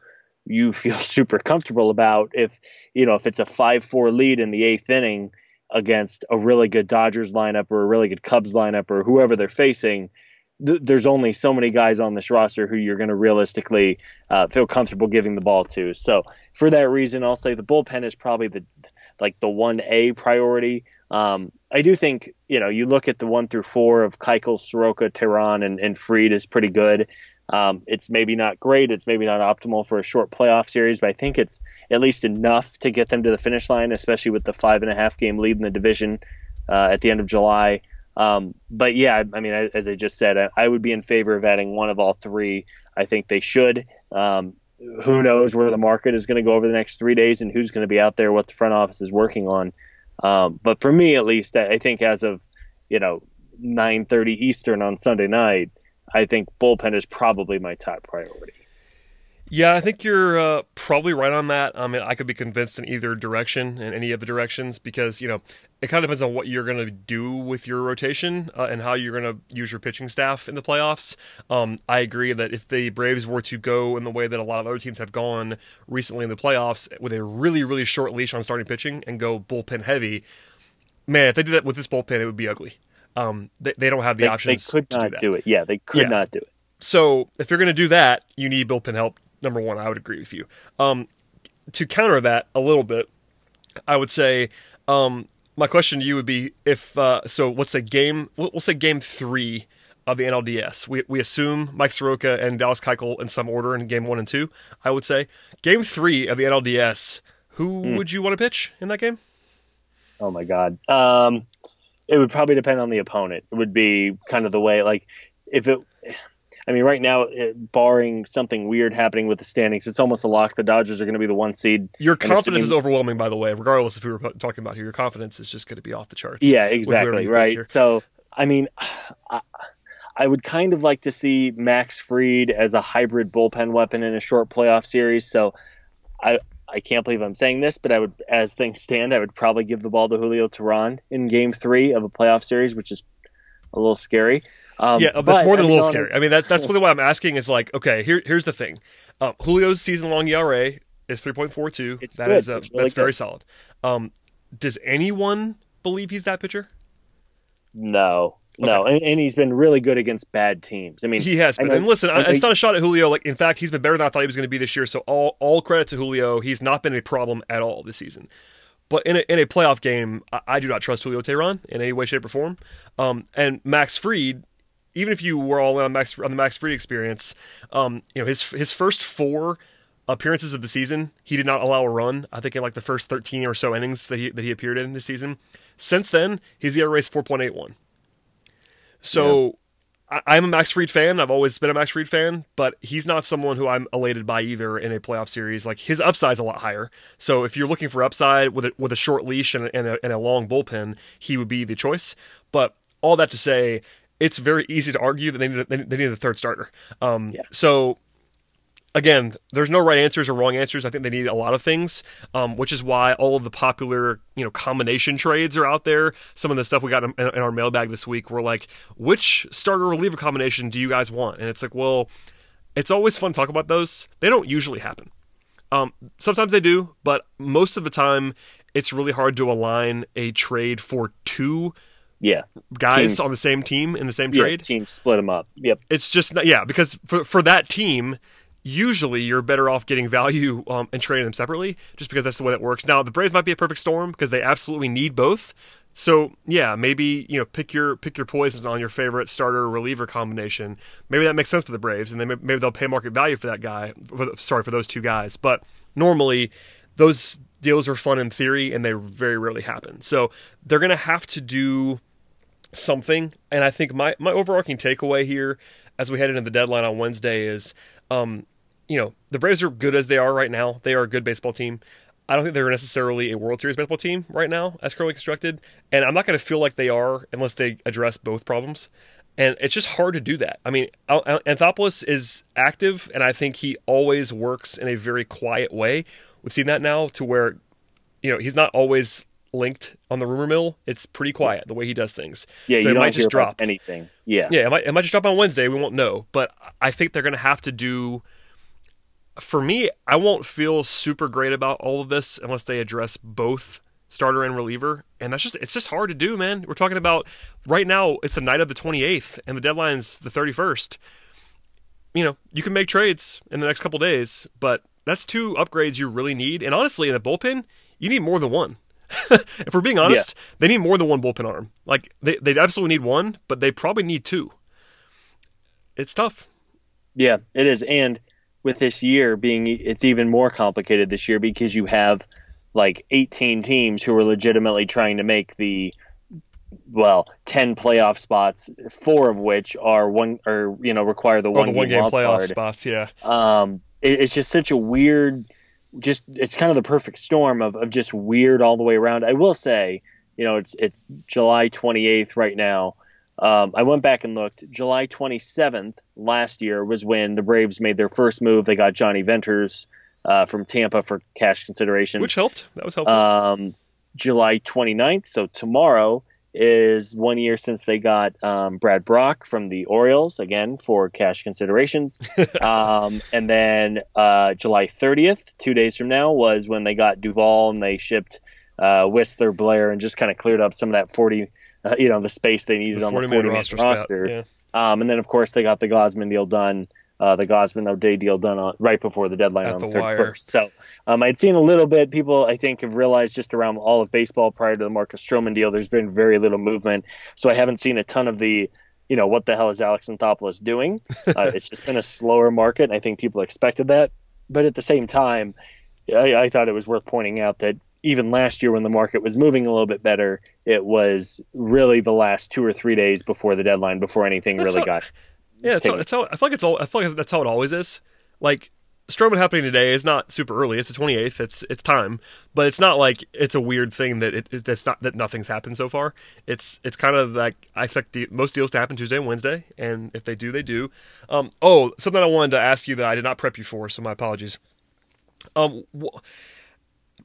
you feel super comfortable about. If you know if it's a five-four lead in the eighth inning against a really good Dodgers lineup or a really good Cubs lineup or whoever they're facing, th- there's only so many guys on this roster who you're going to realistically uh, feel comfortable giving the ball to. So for that reason, I'll say the bullpen is probably the like the one A priority. Um, I do think you know you look at the one through four of Keuchel, Soroka, Teheran, and, and Fried is pretty good. Um, it's maybe not great. It's maybe not optimal for a short playoff series, but I think it's at least enough to get them to the finish line, especially with the five and a half game lead in the division uh, at the end of July. Um, but yeah, I mean, as I just said, I, I, would be in favor of adding one of all three. I think they should. Um, who knows where the market is going to go over the next three days and who's going to be out there, what the front office is working on. Um, but for me, at least, I think as of you know 9:30 Eastern on Sunday night, I think bullpen is probably my top priority. Yeah, I think you're uh, probably right on that. I mean, I could be convinced in either direction, in any of the directions, because you know it kind of depends on what you're going to do with your rotation uh, and how you're going to use your pitching staff in the playoffs. Um, I agree that if the Braves were to go in the way that a lot of other teams have gone recently in the playoffs, with a really really short leash on starting pitching and go bullpen heavy, man, if they did that with this bullpen, it would be ugly. Um, they, they don't have the they, options. They could not do, do, it. Yeah, they could yeah. not do it. So if you're going to do that, you need bullpen help number one, I would agree with you. Um, to counter that a little bit, I would say um, my question to you would be if uh, so. What's a game. We'll say game three of the NLDS. We we assume Mike Soroka and Dallas Keuchel in some order in game one and two. I would say game three of the NLDS. Who mm. would you want to pitch in that game? Oh my God. Um, it would probably depend on the opponent. It would be kind of the way like if it I mean, right now, it, barring something weird happening with the standings, it's almost a lock. The Dodgers are going to be the one seed. Your confidence is overwhelming, by the way, regardless if we were talking about here. Your confidence is just going to be off the charts. Yeah, exactly. Right. So, I mean, I, I would kind of like to see Max Fried as a hybrid bullpen weapon in a short playoff series. So, I I can't believe I'm saying this, but I would, as things stand, I would probably give the ball to Julio Teheran in Game Three of a playoff series, which is a little scary. Um, yeah, that's more than I mean, a little scary. I mean, that's that's really what I'm asking. Is like, okay, here here's the thing. Uh, Julio's season long ERA is 3.42. It's that good. is uh, really that's good. very solid. Um, does anyone believe he's that pitcher? No, okay. no, and, and, he's been really good against bad teams. I mean, he has been. and listen, I, it's not a shot at Julio. Like, in fact, he's been better than I thought he was going to be this year. So all all credit to Julio. He's not been a problem at all this season. But in a, in a playoff game, I, I do not trust Julio Teheran in any way, shape, or form. Um, and Max Fried, even if you were all in on Max on the Max Fried experience, um, you know his his first four appearances of the season, he did not allow a run. I think in like the first thirteen or so innings that he that he appeared in this season. Since then, his ERA is four point eight one. So. Yeah. I, am a Max Fried fan. I've always been a Max Fried fan, but he's not someone who I'm elated by either in a playoff series. Like his upside's a lot higher. So if you're looking for upside with a, with a short leash and a, and a, and a long bullpen, he would be the choice. But all that to say, it's very easy to argue that they need a, they need a third starter. Um, Yeah. So again, there's no right answers or wrong answers. I think they need a lot of things, um, which is why all of the popular you know combination trades are out there. Some of the stuff we got in, in our mailbag this week were like, which starter reliever combination do you guys want? And it's like, well, it's always fun to talk about those. They don't usually happen. Um, sometimes they do, but most of the time, it's really hard to align a trade for two Yeah. guys Teams. on the same team in the same Yeah. trade. Teams split them up. Yep. It's just not, yeah, because for for that team, usually you're better off getting value um, and trading them separately, just because that's the way that works. Now the Braves might be a perfect storm because they absolutely need both. So yeah, maybe you know pick your pick your poisons on your favorite starter reliever combination. Maybe that makes sense for the Braves, and then maybe they'll pay market value for that guy. For, sorry for those two guys, but normally those deals are fun in theory, and they very rarely happen. So they're gonna have to do something. And I think my, my overarching takeaway here as we head into the deadline on Wednesday is, um, you know, the Braves are good as they are right now. They are a good baseball team. I don't think they're necessarily a World Series baseball team right now, as currently constructed. And I'm not going to feel like they are unless they address both problems. And it's just hard to do that. I mean, Anthopoulos is active, and I think he always works in a very quiet way. We've seen that now to where, you know, he's not always linked on the rumor mill. It's pretty quiet the way he does things. Yeah. so you it might just drop. anything. Yeah. Yeah, it might, it might just drop on Wednesday. We won't know. But I think they're going to have to do. For me, I won't feel super great about all of this unless they address both starter and reliever. And that's just, it's just hard to do, man. We're talking about right now, it's the night of the 28th, and the deadline's the 31st. You know, you can make trades in the next couple days, but that's two upgrades you really need. And honestly, in the bullpen, you need more than one. if we're being honest, they need more than one bullpen arm. Like they they absolutely need one, but they probably need two. It's tough. Yeah, it is. And with this year being, it's even more complicated this year because you have like 18 teams who are legitimately trying to make the, well, 10 playoff spots, four of which are one, or, you know, require the one, the one game wild playoff card. spots, yeah. Um, it, it's just such a weird, just, it's kind of the perfect storm of, of just weird all the way around. I will say, you know, it's, it's July 28th right now. Um, I went back and looked. July 27th last year was when the Braves made their first move. They got Jonny Venters uh, from Tampa for cash consideration. Which helped. That was helpful. um, July 29th, so tomorrow is one year since they got um, Brad Brach from the Orioles again for cash considerations. um, and then uh, July 30th, two days from now, was when they got Duvall and they shipped uh, Wisler, Blair, and just kind of cleared up some of that 40, uh, you know, the space they needed on the 40 man roster. spot, Yeah. Um, and then, of course, they got the Gausman deal done, uh, the Gausman O'Day deal done on, right before the deadline At on the, the 31st. So um, I'd seen a little bit. People, I think, have realized just around all of baseball prior to the Marcus Stroman deal, there's been very little movement. So I haven't seen a ton of the, you know, what the hell is Alex Anthopoulos doing? Uh, it's just been a slower market. And I think people expected that. But at the same time, I, I thought it was worth pointing out that even last year when the market was moving a little bit better, it was really the last two or three days before the deadline before anything That's really how- got. Yeah, it's how, it's how, I feel like it's all. I feel like that's how it always is. Like Stroman happening today is not super early. It's the 28th. It's it's time, but it's not like it's a weird thing that it, it that's not that nothing's happened so far. It's it's kind of like I expect most deals to happen Tuesday and Wednesday, and if they do, they do. Um, oh, something I wanted to ask you that I did not prep you for, so my apologies. Um, wh-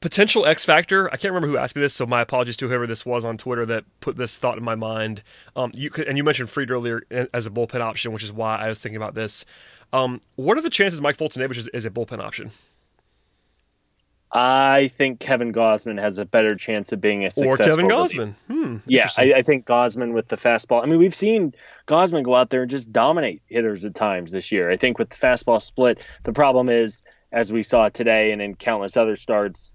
potential X factor. I can't remember who asked me this, so my apologies to whoever this was on Twitter that put this thought in my mind. Um, you could, and you mentioned Fried earlier as a bullpen option, which is why I was thinking about this. Um, what are the chances Mike Foltynewicz is, is a bullpen option, I think Kevin Gausman has a better chance of being a or Kevin. Gausman? Hmm. Yeah. I, I think Gausman with the fastball. I mean, we've seen Gausman go out there and just dominate hitters at times this year. I think with the fastball split, the problem is, as we saw today and in countless other starts,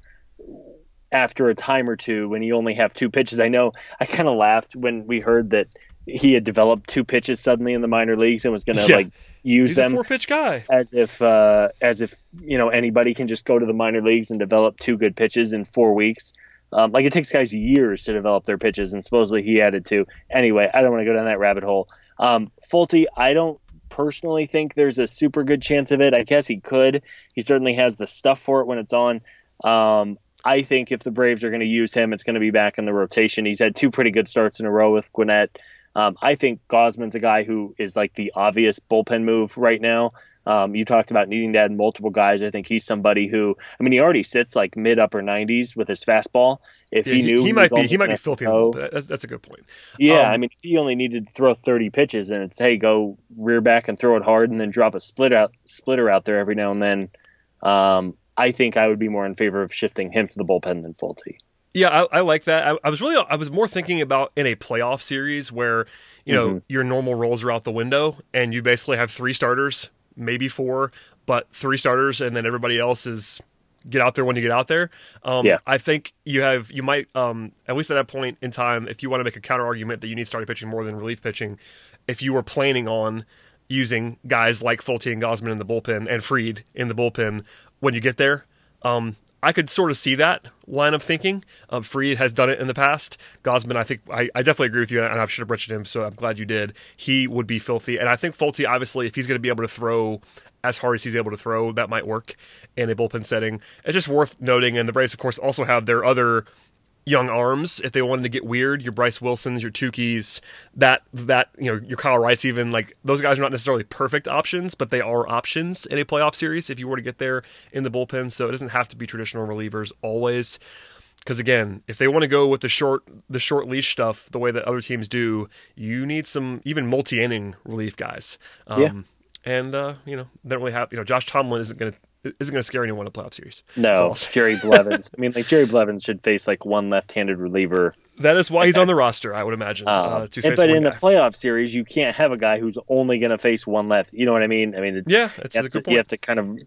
after a time or two, when you only have two pitches, I know I kind of laughed when we heard that he had developed two pitches suddenly in the minor leagues and was going to Yeah. like use He's them four pitch guy. as if uh, as if you know anybody can just go to the minor leagues and develop two good pitches in four weeks. Um, like it takes guys years to develop their pitches, and supposedly he added two. Anyway, I don't want to go down that rabbit hole. Um, Folty, I don't personally think there's a super good chance of it. I guess he could. He certainly has the stuff for it when it's on. Um, I think if the Braves are going to use him, it's going to be back in the rotation. He's had two pretty good starts in a row with Gwinnett. Um, I think Gausman's a guy who is like the obvious bullpen move right now. Um, you talked about needing to add multiple guys. I think he's somebody who, I mean, he already sits like mid upper 90s with his fastball. If Yeah, he knew he, he might be he might be filthy. in the throw- bullpen. That's, that's a good point. Yeah, Um, I mean, if he only needed to throw 30 pitches, and it's hey, go rear back and throw it hard, and then drop a split out splitter out there every now and then. Um, I think I would be more in favor of shifting him to the bullpen than Folty. Yeah, I, I like that. I, I was really, I was more thinking about in a playoff series where, you know, Mhm. your normal roles are out the window, and you basically have three starters, maybe four, but three starters, and then everybody else is get out there when you get out there. Um, Yeah. I think you have, you might, um, at least at that point in time, if you want to make a counter argument that you need starting pitching more than relief pitching, if you were planning on using guys like Fulte and Gausman in the bullpen and Fried in the bullpen when you get there. Um, I could sort of see that line of thinking. Um, Fried has done it in the past. Gausman, I think, I, I definitely agree with you, and I should have mentioned him, so I'm glad you did. He would be filthy, and I think Folty, obviously, if he's going to be able to throw as hard as he's able to throw, that might work in a bullpen setting. It's just worth noting, and the Braves, of course, also have their other young arms if they wanted to get weird. Your Bryce Wilsons, your Toukis, that that you know your Kyle Wrights, even like those guys are not necessarily perfect options, but they are options in a playoff series if you were to get there in the bullpen. So it doesn't have to be traditional relievers always. Because again, if they want to go with the short the short leash stuff, the way that other teams do, you need some even multi inning relief guys. Um, Yeah. And uh, you know they don't really have you know Josh Tomlin isn't going to isn't going to scare anyone in a playoff series. No, Jerry Blevins. I mean, like Jerry Blevins should face like one left-handed reliever. That is why he's on the roster, I would imagine. Uh, uh, to and- face but in the guy. playoff series, you can't have a guy who's only going to face one left. You know what I mean? I mean, it's, yeah, it's you, a have good to, point. you have to kind of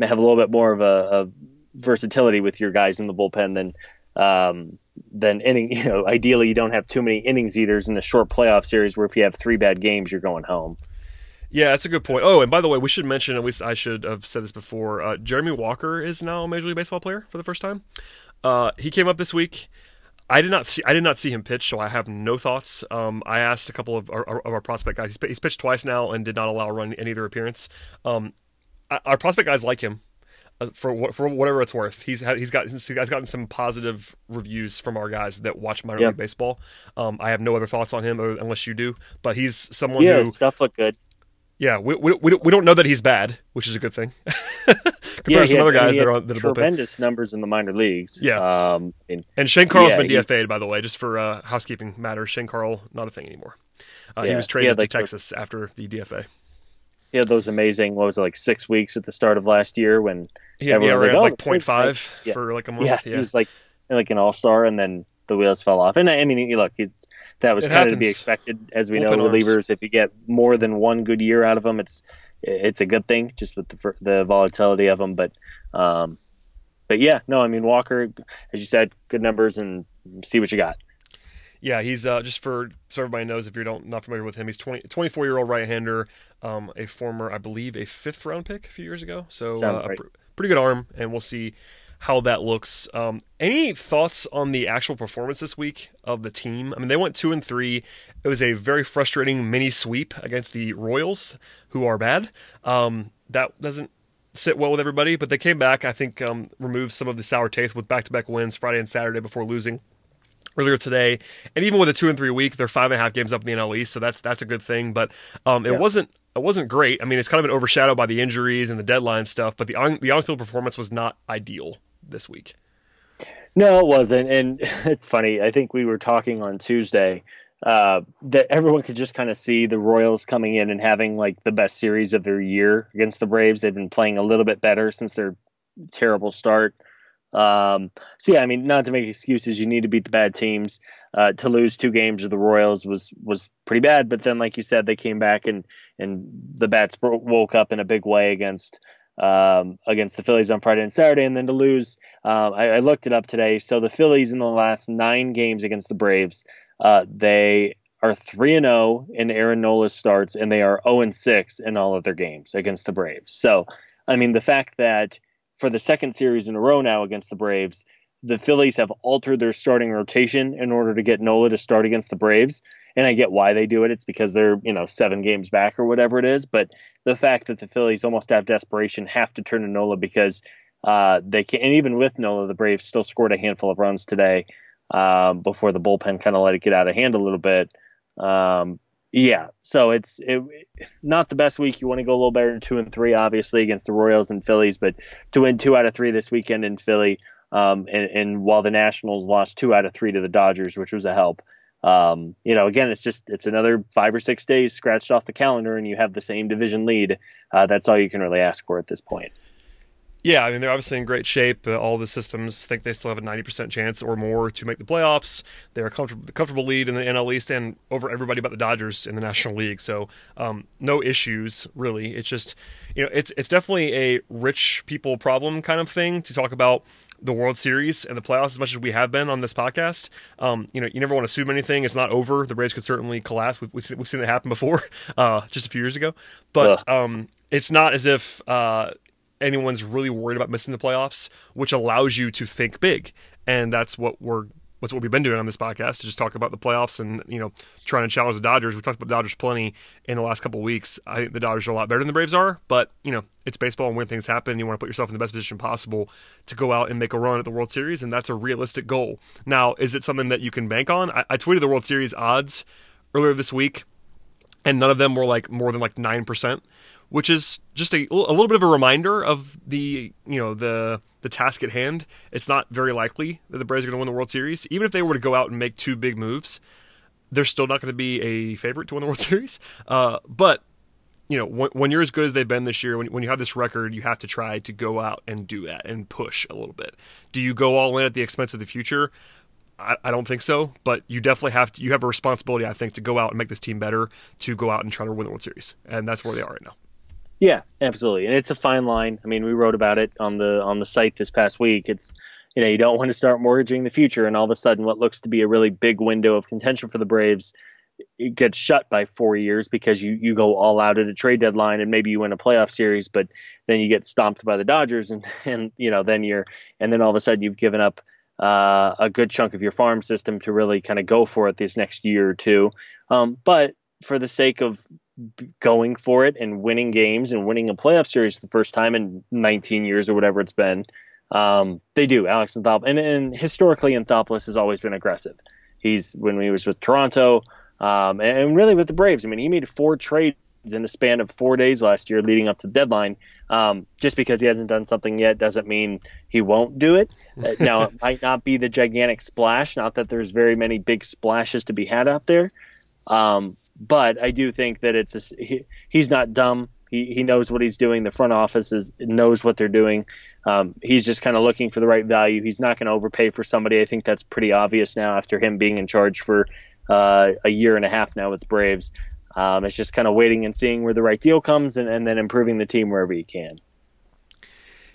have a little bit more of a, a versatility with your guys in the bullpen than um, than inning. You know, ideally, you don't have too many innings eaters in a short playoff series where if you have three bad games, you're going home. Yeah, that's a good point. Oh, and by the way, we should mention, at least I should have said this before, uh, Jeremy Walker is now a Major League Baseball player for the first time. Uh, he came up this week. I did not see I did not see him pitch, so I have no thoughts. Um, I asked a couple of our, of our prospect guys. He's, he's pitched twice now and did not allow a run in either appearance. Um, our prospect guys like him uh, for for whatever it's worth. He's had he's got he's gotten some positive reviews from our guys that watch minor Yeah. league baseball. Um, I have no other thoughts on him unless you do, but he's someone yeah, who stuff looked good. Yeah, we, we, we, don't, we don't know that he's bad, which is a good thing. Compared yeah, to some he other guys he that are on that are bullpen. tremendous numbers in the minor leagues. Yeah. um, and And Shane Carle's Yeah, been DFA'd, by the way, just for uh, housekeeping matters. Shane Carle, not a thing anymore. Uh, he was traded had, like, to the- Texas after the DFA. he had those amazing. What was it like six weeks at the start of last year when He had, yeah, Everyone's like, "Oh, like the Braves 0.5 Yeah. for like a month. yeah, Yeah, he was like like an all star, and then the wheels fell off. And I I mean, look, it, that was kind of to be expected, as we Bullpen know. arms. Relievers, if you get more than one good year out of them, it's it's a good thing, just with the the volatility of them. But um, but yeah, no, I mean Walker, as you said, good numbers, and see what you got. Yeah, he's uh, just for so everybody knows if you don't not familiar with him, he's 20, 24 year old right hander, um, a former I believe a fifth round pick a few years ago. So uh, Sounds a pr- pretty good arm, and we'll see how that looks. Um, any thoughts on the actual performance this week of the team? I mean, they went two and three. It was a very frustrating mini sweep against the Royals, who are bad. Um, that doesn't sit well with everybody, but they came back. I think um, removed some of the sour taste with back to back wins Friday and Saturday before losing earlier today. And even with a two and three week, they're five and a half games up in the NL East, so that's that's a good thing. But um, it Yeah. wasn't it wasn't great. I mean, it's kind of been overshadowed by the injuries and the deadline stuff. But the on the on field performance was not ideal this week. No, it wasn't, and it's funny. I think we were talking on Tuesday uh, that everyone could just kind of see the Royals coming in and having like the best series of their year against the Braves. They've been playing a little bit better since their terrible start. Um, so yeah, I mean, not to make excuses, you need to beat the bad teams. Uh, to lose two games of the Royals was was pretty bad, but then, like you said, they came back and and the bats woke up in a big way against um, against the Phillies on Friday and Saturday, and then to lose um, I, I looked it up today. So the Phillies in the last nine games against the Braves, uh, they are three and zero in Aaron Nola's starts, and they are zero and six in all of their games against the Braves. So, I mean, the fact that for the second series in a row now against the Braves, the Phillies have altered their starting rotation in order to get Nola to start against the Braves. And I get why they do it. It's because they're, you know, seven games back or whatever it is. But the fact that the Phillies almost have desperation have to turn to Nola because uh, they can, and even with Nola, the Braves still scored a handful of runs today um, before the bullpen kind of let it get out of hand a little bit. Um, yeah, so it's it, not the best week. You want to go a little better than two and three, obviously, against the Royals and Phillies, but to win two out of three this weekend in Philly, um, and, and while the Nationals lost two out of three to the Dodgers, which was a help, um, you know, again, it's just it's another five or six days scratched off the calendar, and you have the same division lead. Uh, that's all you can really ask for at this point. Yeah, I mean they're obviously in great shape. Uh, all the systems think they still have a ninety percent chance or more to make the playoffs. They're a comfortable, comfortable lead in the NL East and over everybody but the Dodgers in the National League. So um, no issues really. It's just you know it's it's definitely a rich people problem kind of thing to talk about the World Series and the playoffs as much as we have been on this podcast. Um, you know, you never want to assume anything. It's not over. The Braves could certainly collapse. We've, we've, seen, we've seen it happen before, uh, just a few years ago. But um, it's not as if uh, anyone's really worried about missing the playoffs, which allows you to think big. And that's what we're what's what we've been doing on this podcast to just talk about the playoffs and you know trying to challenge the Dodgers. We talked about the Dodgers plenty in the last couple weeks. I think the Dodgers are a lot better than the Braves are, but you know it's baseball and when things happen, you want to put yourself in the best position possible to go out and make a run at the World Series, and that's a realistic goal. Now, is it something that you can bank on? I, I tweeted the World Series odds earlier this week, and none of them were like more than like nine percent which is just a, a little bit of a reminder of the you know the the task at hand. It's not very likely that the Braves are going to win the World Series, even if they were to go out and make two big moves. They're still not going to be a favorite to win the World Series. Uh, but you know, when, when, you're as good as they've been this year, when, when you have this record, you have to try to go out and do that and push a little bit. Do you go all in at the expense of the future? I, I don't think so, but you definitely have to. You have a responsibility, I think, to go out and make this team better, to go out and try to win the World Series, and that's where they are right now. Yeah, absolutely, and it's a fine line. I mean, we wrote about it on the on the site this past week. It's you know you don't want to start mortgaging the future, and all of a sudden, what looks to be a really big window of contention for the Braves, it gets shut by four years because you you go all out at a trade deadline, and maybe you win a playoff series, but then you get stomped by the Dodgers, and and you know then you're and then all of a sudden you've given up uh, a good chunk of your farm system to really kind of go for it this next year or two. Um, but for the sake of going for it and winning games and winning a playoff series for the first time in 19 years or whatever it's been. Um, they do. Alex Anthopoulos, and, and historically, Anthopoulos has always been aggressive. He's when he was with Toronto, um, and, and, really with the Braves. I mean, he made four trades in the span of four days last year, leading up to the deadline. Um, just because he hasn't done something yet doesn't mean he won't do it. Uh, now, it might not be the gigantic splash. Not that there's very many big splashes to be had out there. Um, but I do think that it's a, he, he's not dumb. He, he knows what he's doing. The front office is, knows what they're doing. Um, he's just kind of looking for the right value. He's not going to overpay for somebody. I think that's pretty obvious now after him being in charge for uh, a year and a half now with the Braves. Um, it's just kind of waiting and seeing where the right deal comes and, and then improving the team wherever he can.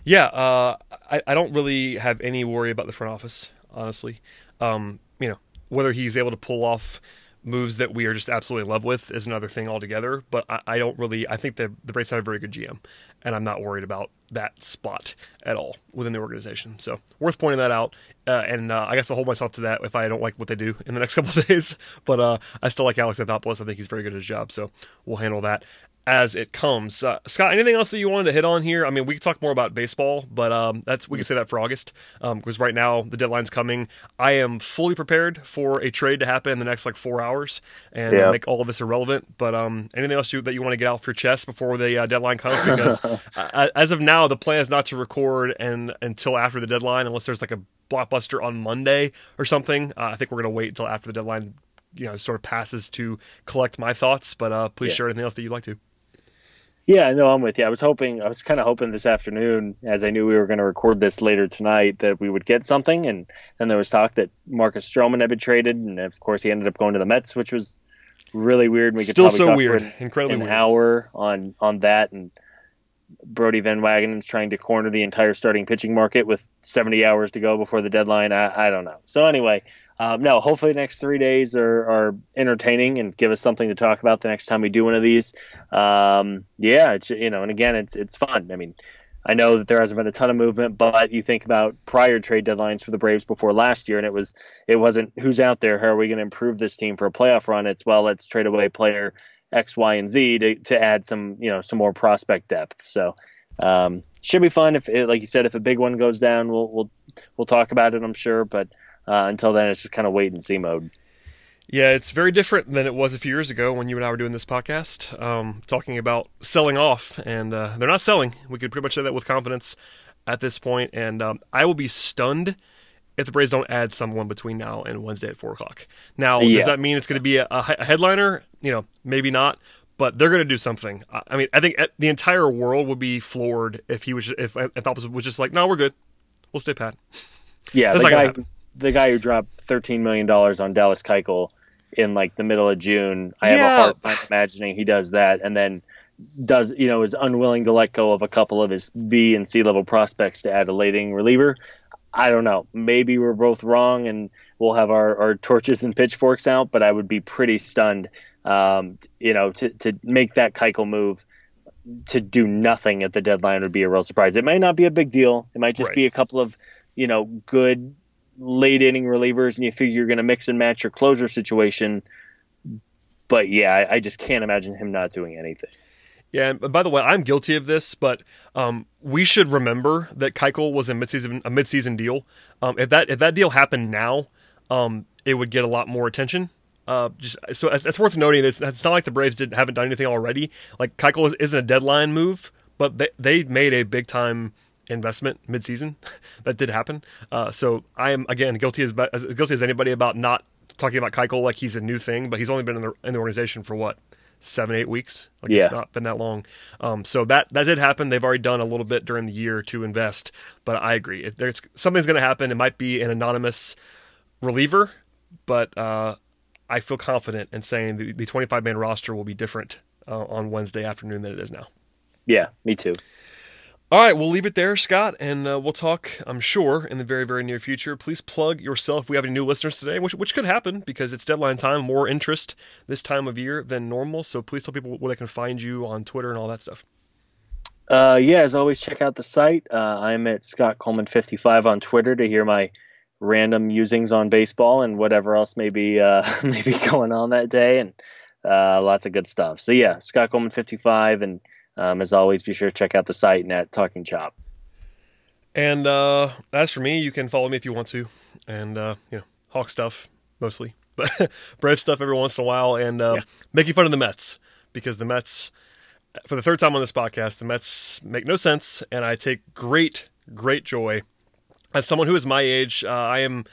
Yeah, uh, I, I don't really have any worry about the front office, honestly. Um, you know, whether he's able to pull off moves that we are just absolutely in love with is another thing altogether. But I, I don't really. I think the the Braves have a very good GM, and I'm not worried about that spot at all within the organization. So worth pointing that out. Uh, and uh, I guess I'll hold myself to that if I don't like what they do in the next couple days. But uh, I still like Alex Anthopoulos. I think he's very good at his job. So we'll handle that as it comes. Uh, Scott, anything else that you wanted to hit on here? I mean, we could talk more about baseball, but um, that's we can say that for August because um, right now the deadline's coming. I am fully prepared for a trade to happen in the next like four hours and yeah. make all of this irrelevant. But um, anything else you, that you want to get off your chest before the uh, deadline comes? Because uh, as of now, the plan is not to record and until after the deadline, unless there's like a blockbuster on Monday or something. Uh, I think we're gonna wait until after the deadline you know sort of passes to collect my thoughts but uh, please yeah. share anything else that you'd like to yeah, no, I'm with you. I was hoping, I was kind of hoping this afternoon, as I knew we were going to record this later tonight, that we would get something. And then there was talk that Marcus Stroman had been traded, and of course he ended up going to the Mets, which was really weird. We could Still so weird, an, incredibly an weird. hour on on that, and Brodie Van Wagenen is trying to corner the entire starting pitching market with 70 hours to go before the deadline. I, I don't know. So anyway, um, no, hopefully the next three days are, are entertaining and give us something to talk about the next time we do one of these. Um, yeah, you know, and again, it's it's fun. I mean, I know that there hasn't been a ton of movement, but you think about prior trade deadlines for the Braves before last year, and it was it wasn't who's out there, how are we going to improve this team for a playoff run? It's well, let's trade away player X, Y, and Z to to add some you know some more prospect depth. So um, should be fun if, it, like you said, if a big one goes down, we'll we'll we'll talk about it, I'm sure, but uh, until then, it's just kind of wait and see mode. Yeah, it's very different than it was a few years ago when you and I were doing this podcast, um, talking about selling off, and uh, they're not selling. We could pretty much say that with confidence at this point, and um, I will be stunned if the Braves don't add someone between now and Wednesday at four o'clock. Now, Yeah. does that mean it's going to be a, a headliner? You know, maybe not, but they're going to do something. I I mean, I think the entire world would be floored if he was if if was just like, no, we're good, we'll stay pat. Yeah, That's the guy, happen. The guy who dropped thirteen million dollars on Dallas Keuchel in like the middle of June. I have a hard time imagining he does that, and then does you know is unwilling to let go of a couple of his B and C level prospects to add a leading reliever. I don't know. Maybe we're both wrong, and we'll have our, our torches and pitchforks out. But I would be pretty stunned, um, you know, to to make that Keuchel move. To do nothing at the deadline would be a real surprise. It might not be a big deal. It might just Right. be a couple of, you know, good late inning relievers, and you figure you're going to mix and match your closer situation. But yeah, I, I just can't imagine him not doing anything. Yeah, and by the way, I'm guilty of this, but um, we should remember that Keuchel was a midseason a midseason deal. Um, if that if that deal happened now, um, it would get a lot more attention. Uh, just so it's worth noting. It's, it's not like the Braves didn't haven't done anything already. Like Keuchel is, isn't a deadline move, but they they made a big time investment midseason. that did happen. Uh, so I am again guilty as, as guilty as anybody about not talking about Keuchel like he's a new thing, but he's only been in the in the organization for what seven eight weeks. Like Yeah. it's not been that long. Um, so that that did happen. They've already done a little bit during the year to invest, but I agree. If there's something's going to happen. It might be an anonymous reliever, but uh, I feel confident in saying the, the 25 man roster will be different uh, on Wednesday afternoon than it is now. Yeah, me too. All right, we'll leave it there, Scott, and uh, we'll talk, I'm sure, in the very, very near future. Please plug yourself. if We have any new listeners today, which, which could happen because it's deadline time, more interest this time of year than normal. So please tell people where they can find you on Twitter and all that stuff. Uh, yeah, as always, check out the site. Uh, I'm at Scott Coleman 55 on Twitter to hear my random musings on baseball and whatever else may be uh, may be going on that day, and uh, lots of good stuff. So yeah, Scott Coleman 55, and um, as always, be sure to check out the site and at Talking Chop. And uh, as for me, you can follow me if you want to, and uh, you know, Hawk stuff mostly, but Brave stuff every once in a while, and uh, Yeah. making fun of the Mets because the Mets, for the third time on this podcast, the Mets make no sense, and I take great, great joy as someone who is my age. Uh, I am.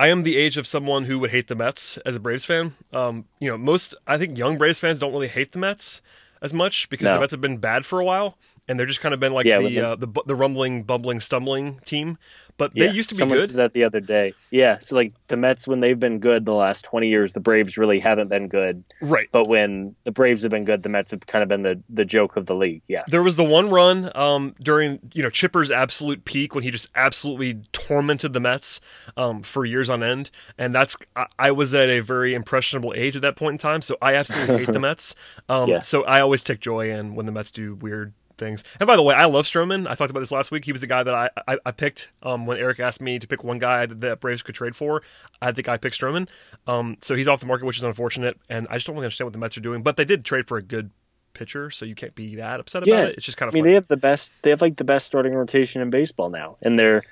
I am the age of someone who would hate the Mets as a Braves fan. Um, you know, most I think young Braves fans don't really hate the Mets as much because the No. Mets have been bad for a while, and they're just kind of been like Yeah, the uh, the the rumbling, bumbling, stumbling team. But they used to be someone good. said that the other day. Yeah, so like the Mets when they've been good the last 20 years, the Braves really haven't been good. Right. But when the Braves have been good, the Mets have kind of been the the joke of the league. Yeah. There was the one run um, during you know Chipper's absolute peak when he just absolutely tormented the Mets um, for years on end, and that's I, I was at a very impressionable age at that point in time, so I absolutely hate the Mets. Um, Yeah. So I always take joy in when the Mets do weird things. And by the way, I love Stroman. I talked about this last week. He was the guy that I I, I picked um, when Eric asked me to pick one guy that, that Braves could trade for. I think I picked Stroman. Um, so he's off the market, which is unfortunate, and I just don't really understand what the Mets are doing. But they did trade for a good pitcher, so you can't be that upset about Yeah. it. It's just kind I of mean, funny. they have the best. They have like the best starting rotation in baseball now, and they're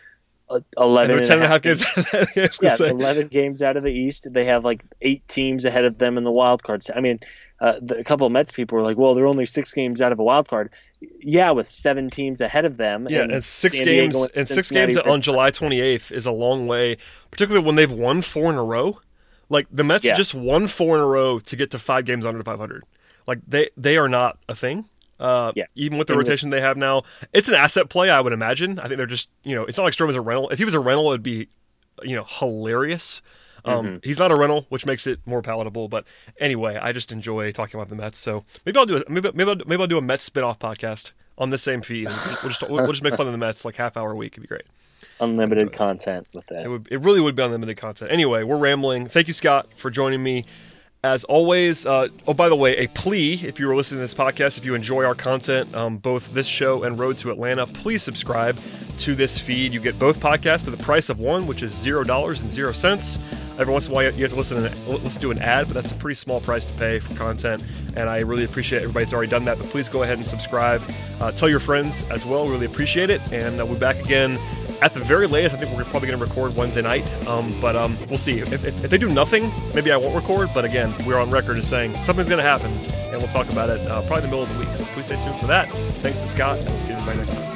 uh, 11 And 10 and a half games. I Yeah, 11 games out of the East. They have like eight teams ahead of them in the wild cards. I mean, uh, the, a couple of Mets people were like, "Well, they're only six games out of a wild card." Yeah, with seven teams ahead of them. Yeah, and six Diego games and and six games on July 28th is a long way, particularly when they've won four in a row. Like the Mets Yeah. just won four in a row to get to five games under 500. Like they they are not a thing. Uh, Yeah. even with the rotation they have now, it's an asset play. I would imagine. I think they're just you know, it's not like Stroman's a rental. If he was a rental, it'd be you know hilarious. Um, Mm-hmm. He's not a rental, which makes it more palatable. But anyway, I just enjoy talking about the Mets. So maybe I'll do a, maybe maybe I'll, maybe I'll do a Mets spin-off podcast on the same feed. And we'll just we'll just make fun of the Mets like half hour a week. It'd be great. unlimited content with that. It would it really would be unlimited content. Anyway, we're rambling. Thank you, Scott, for joining me. As always, uh, oh, by the way, a plea if you were listening to this podcast, if you enjoy our content, um, both this show and Road to Atlanta, please subscribe to this feed. You get both podcasts for the price of one, which is $0 and 0 cents. Every once in a while, you have to listen, to, listen to an ad, but that's a pretty small price to pay for content. And I really appreciate everybody that's already done that. But please go ahead and subscribe. Uh, tell your friends as well. Really appreciate it. And uh, we'll be back again at the very latest, I think we're probably going to record Wednesday night. Um, but um, we'll see. If, if, if, they do nothing, maybe I won't record. But again, we're on record as saying something's going to happen, and we'll talk about it uh, probably in the middle of the week. So please stay tuned for that. Thanks to Scott, and we'll see everybody next time.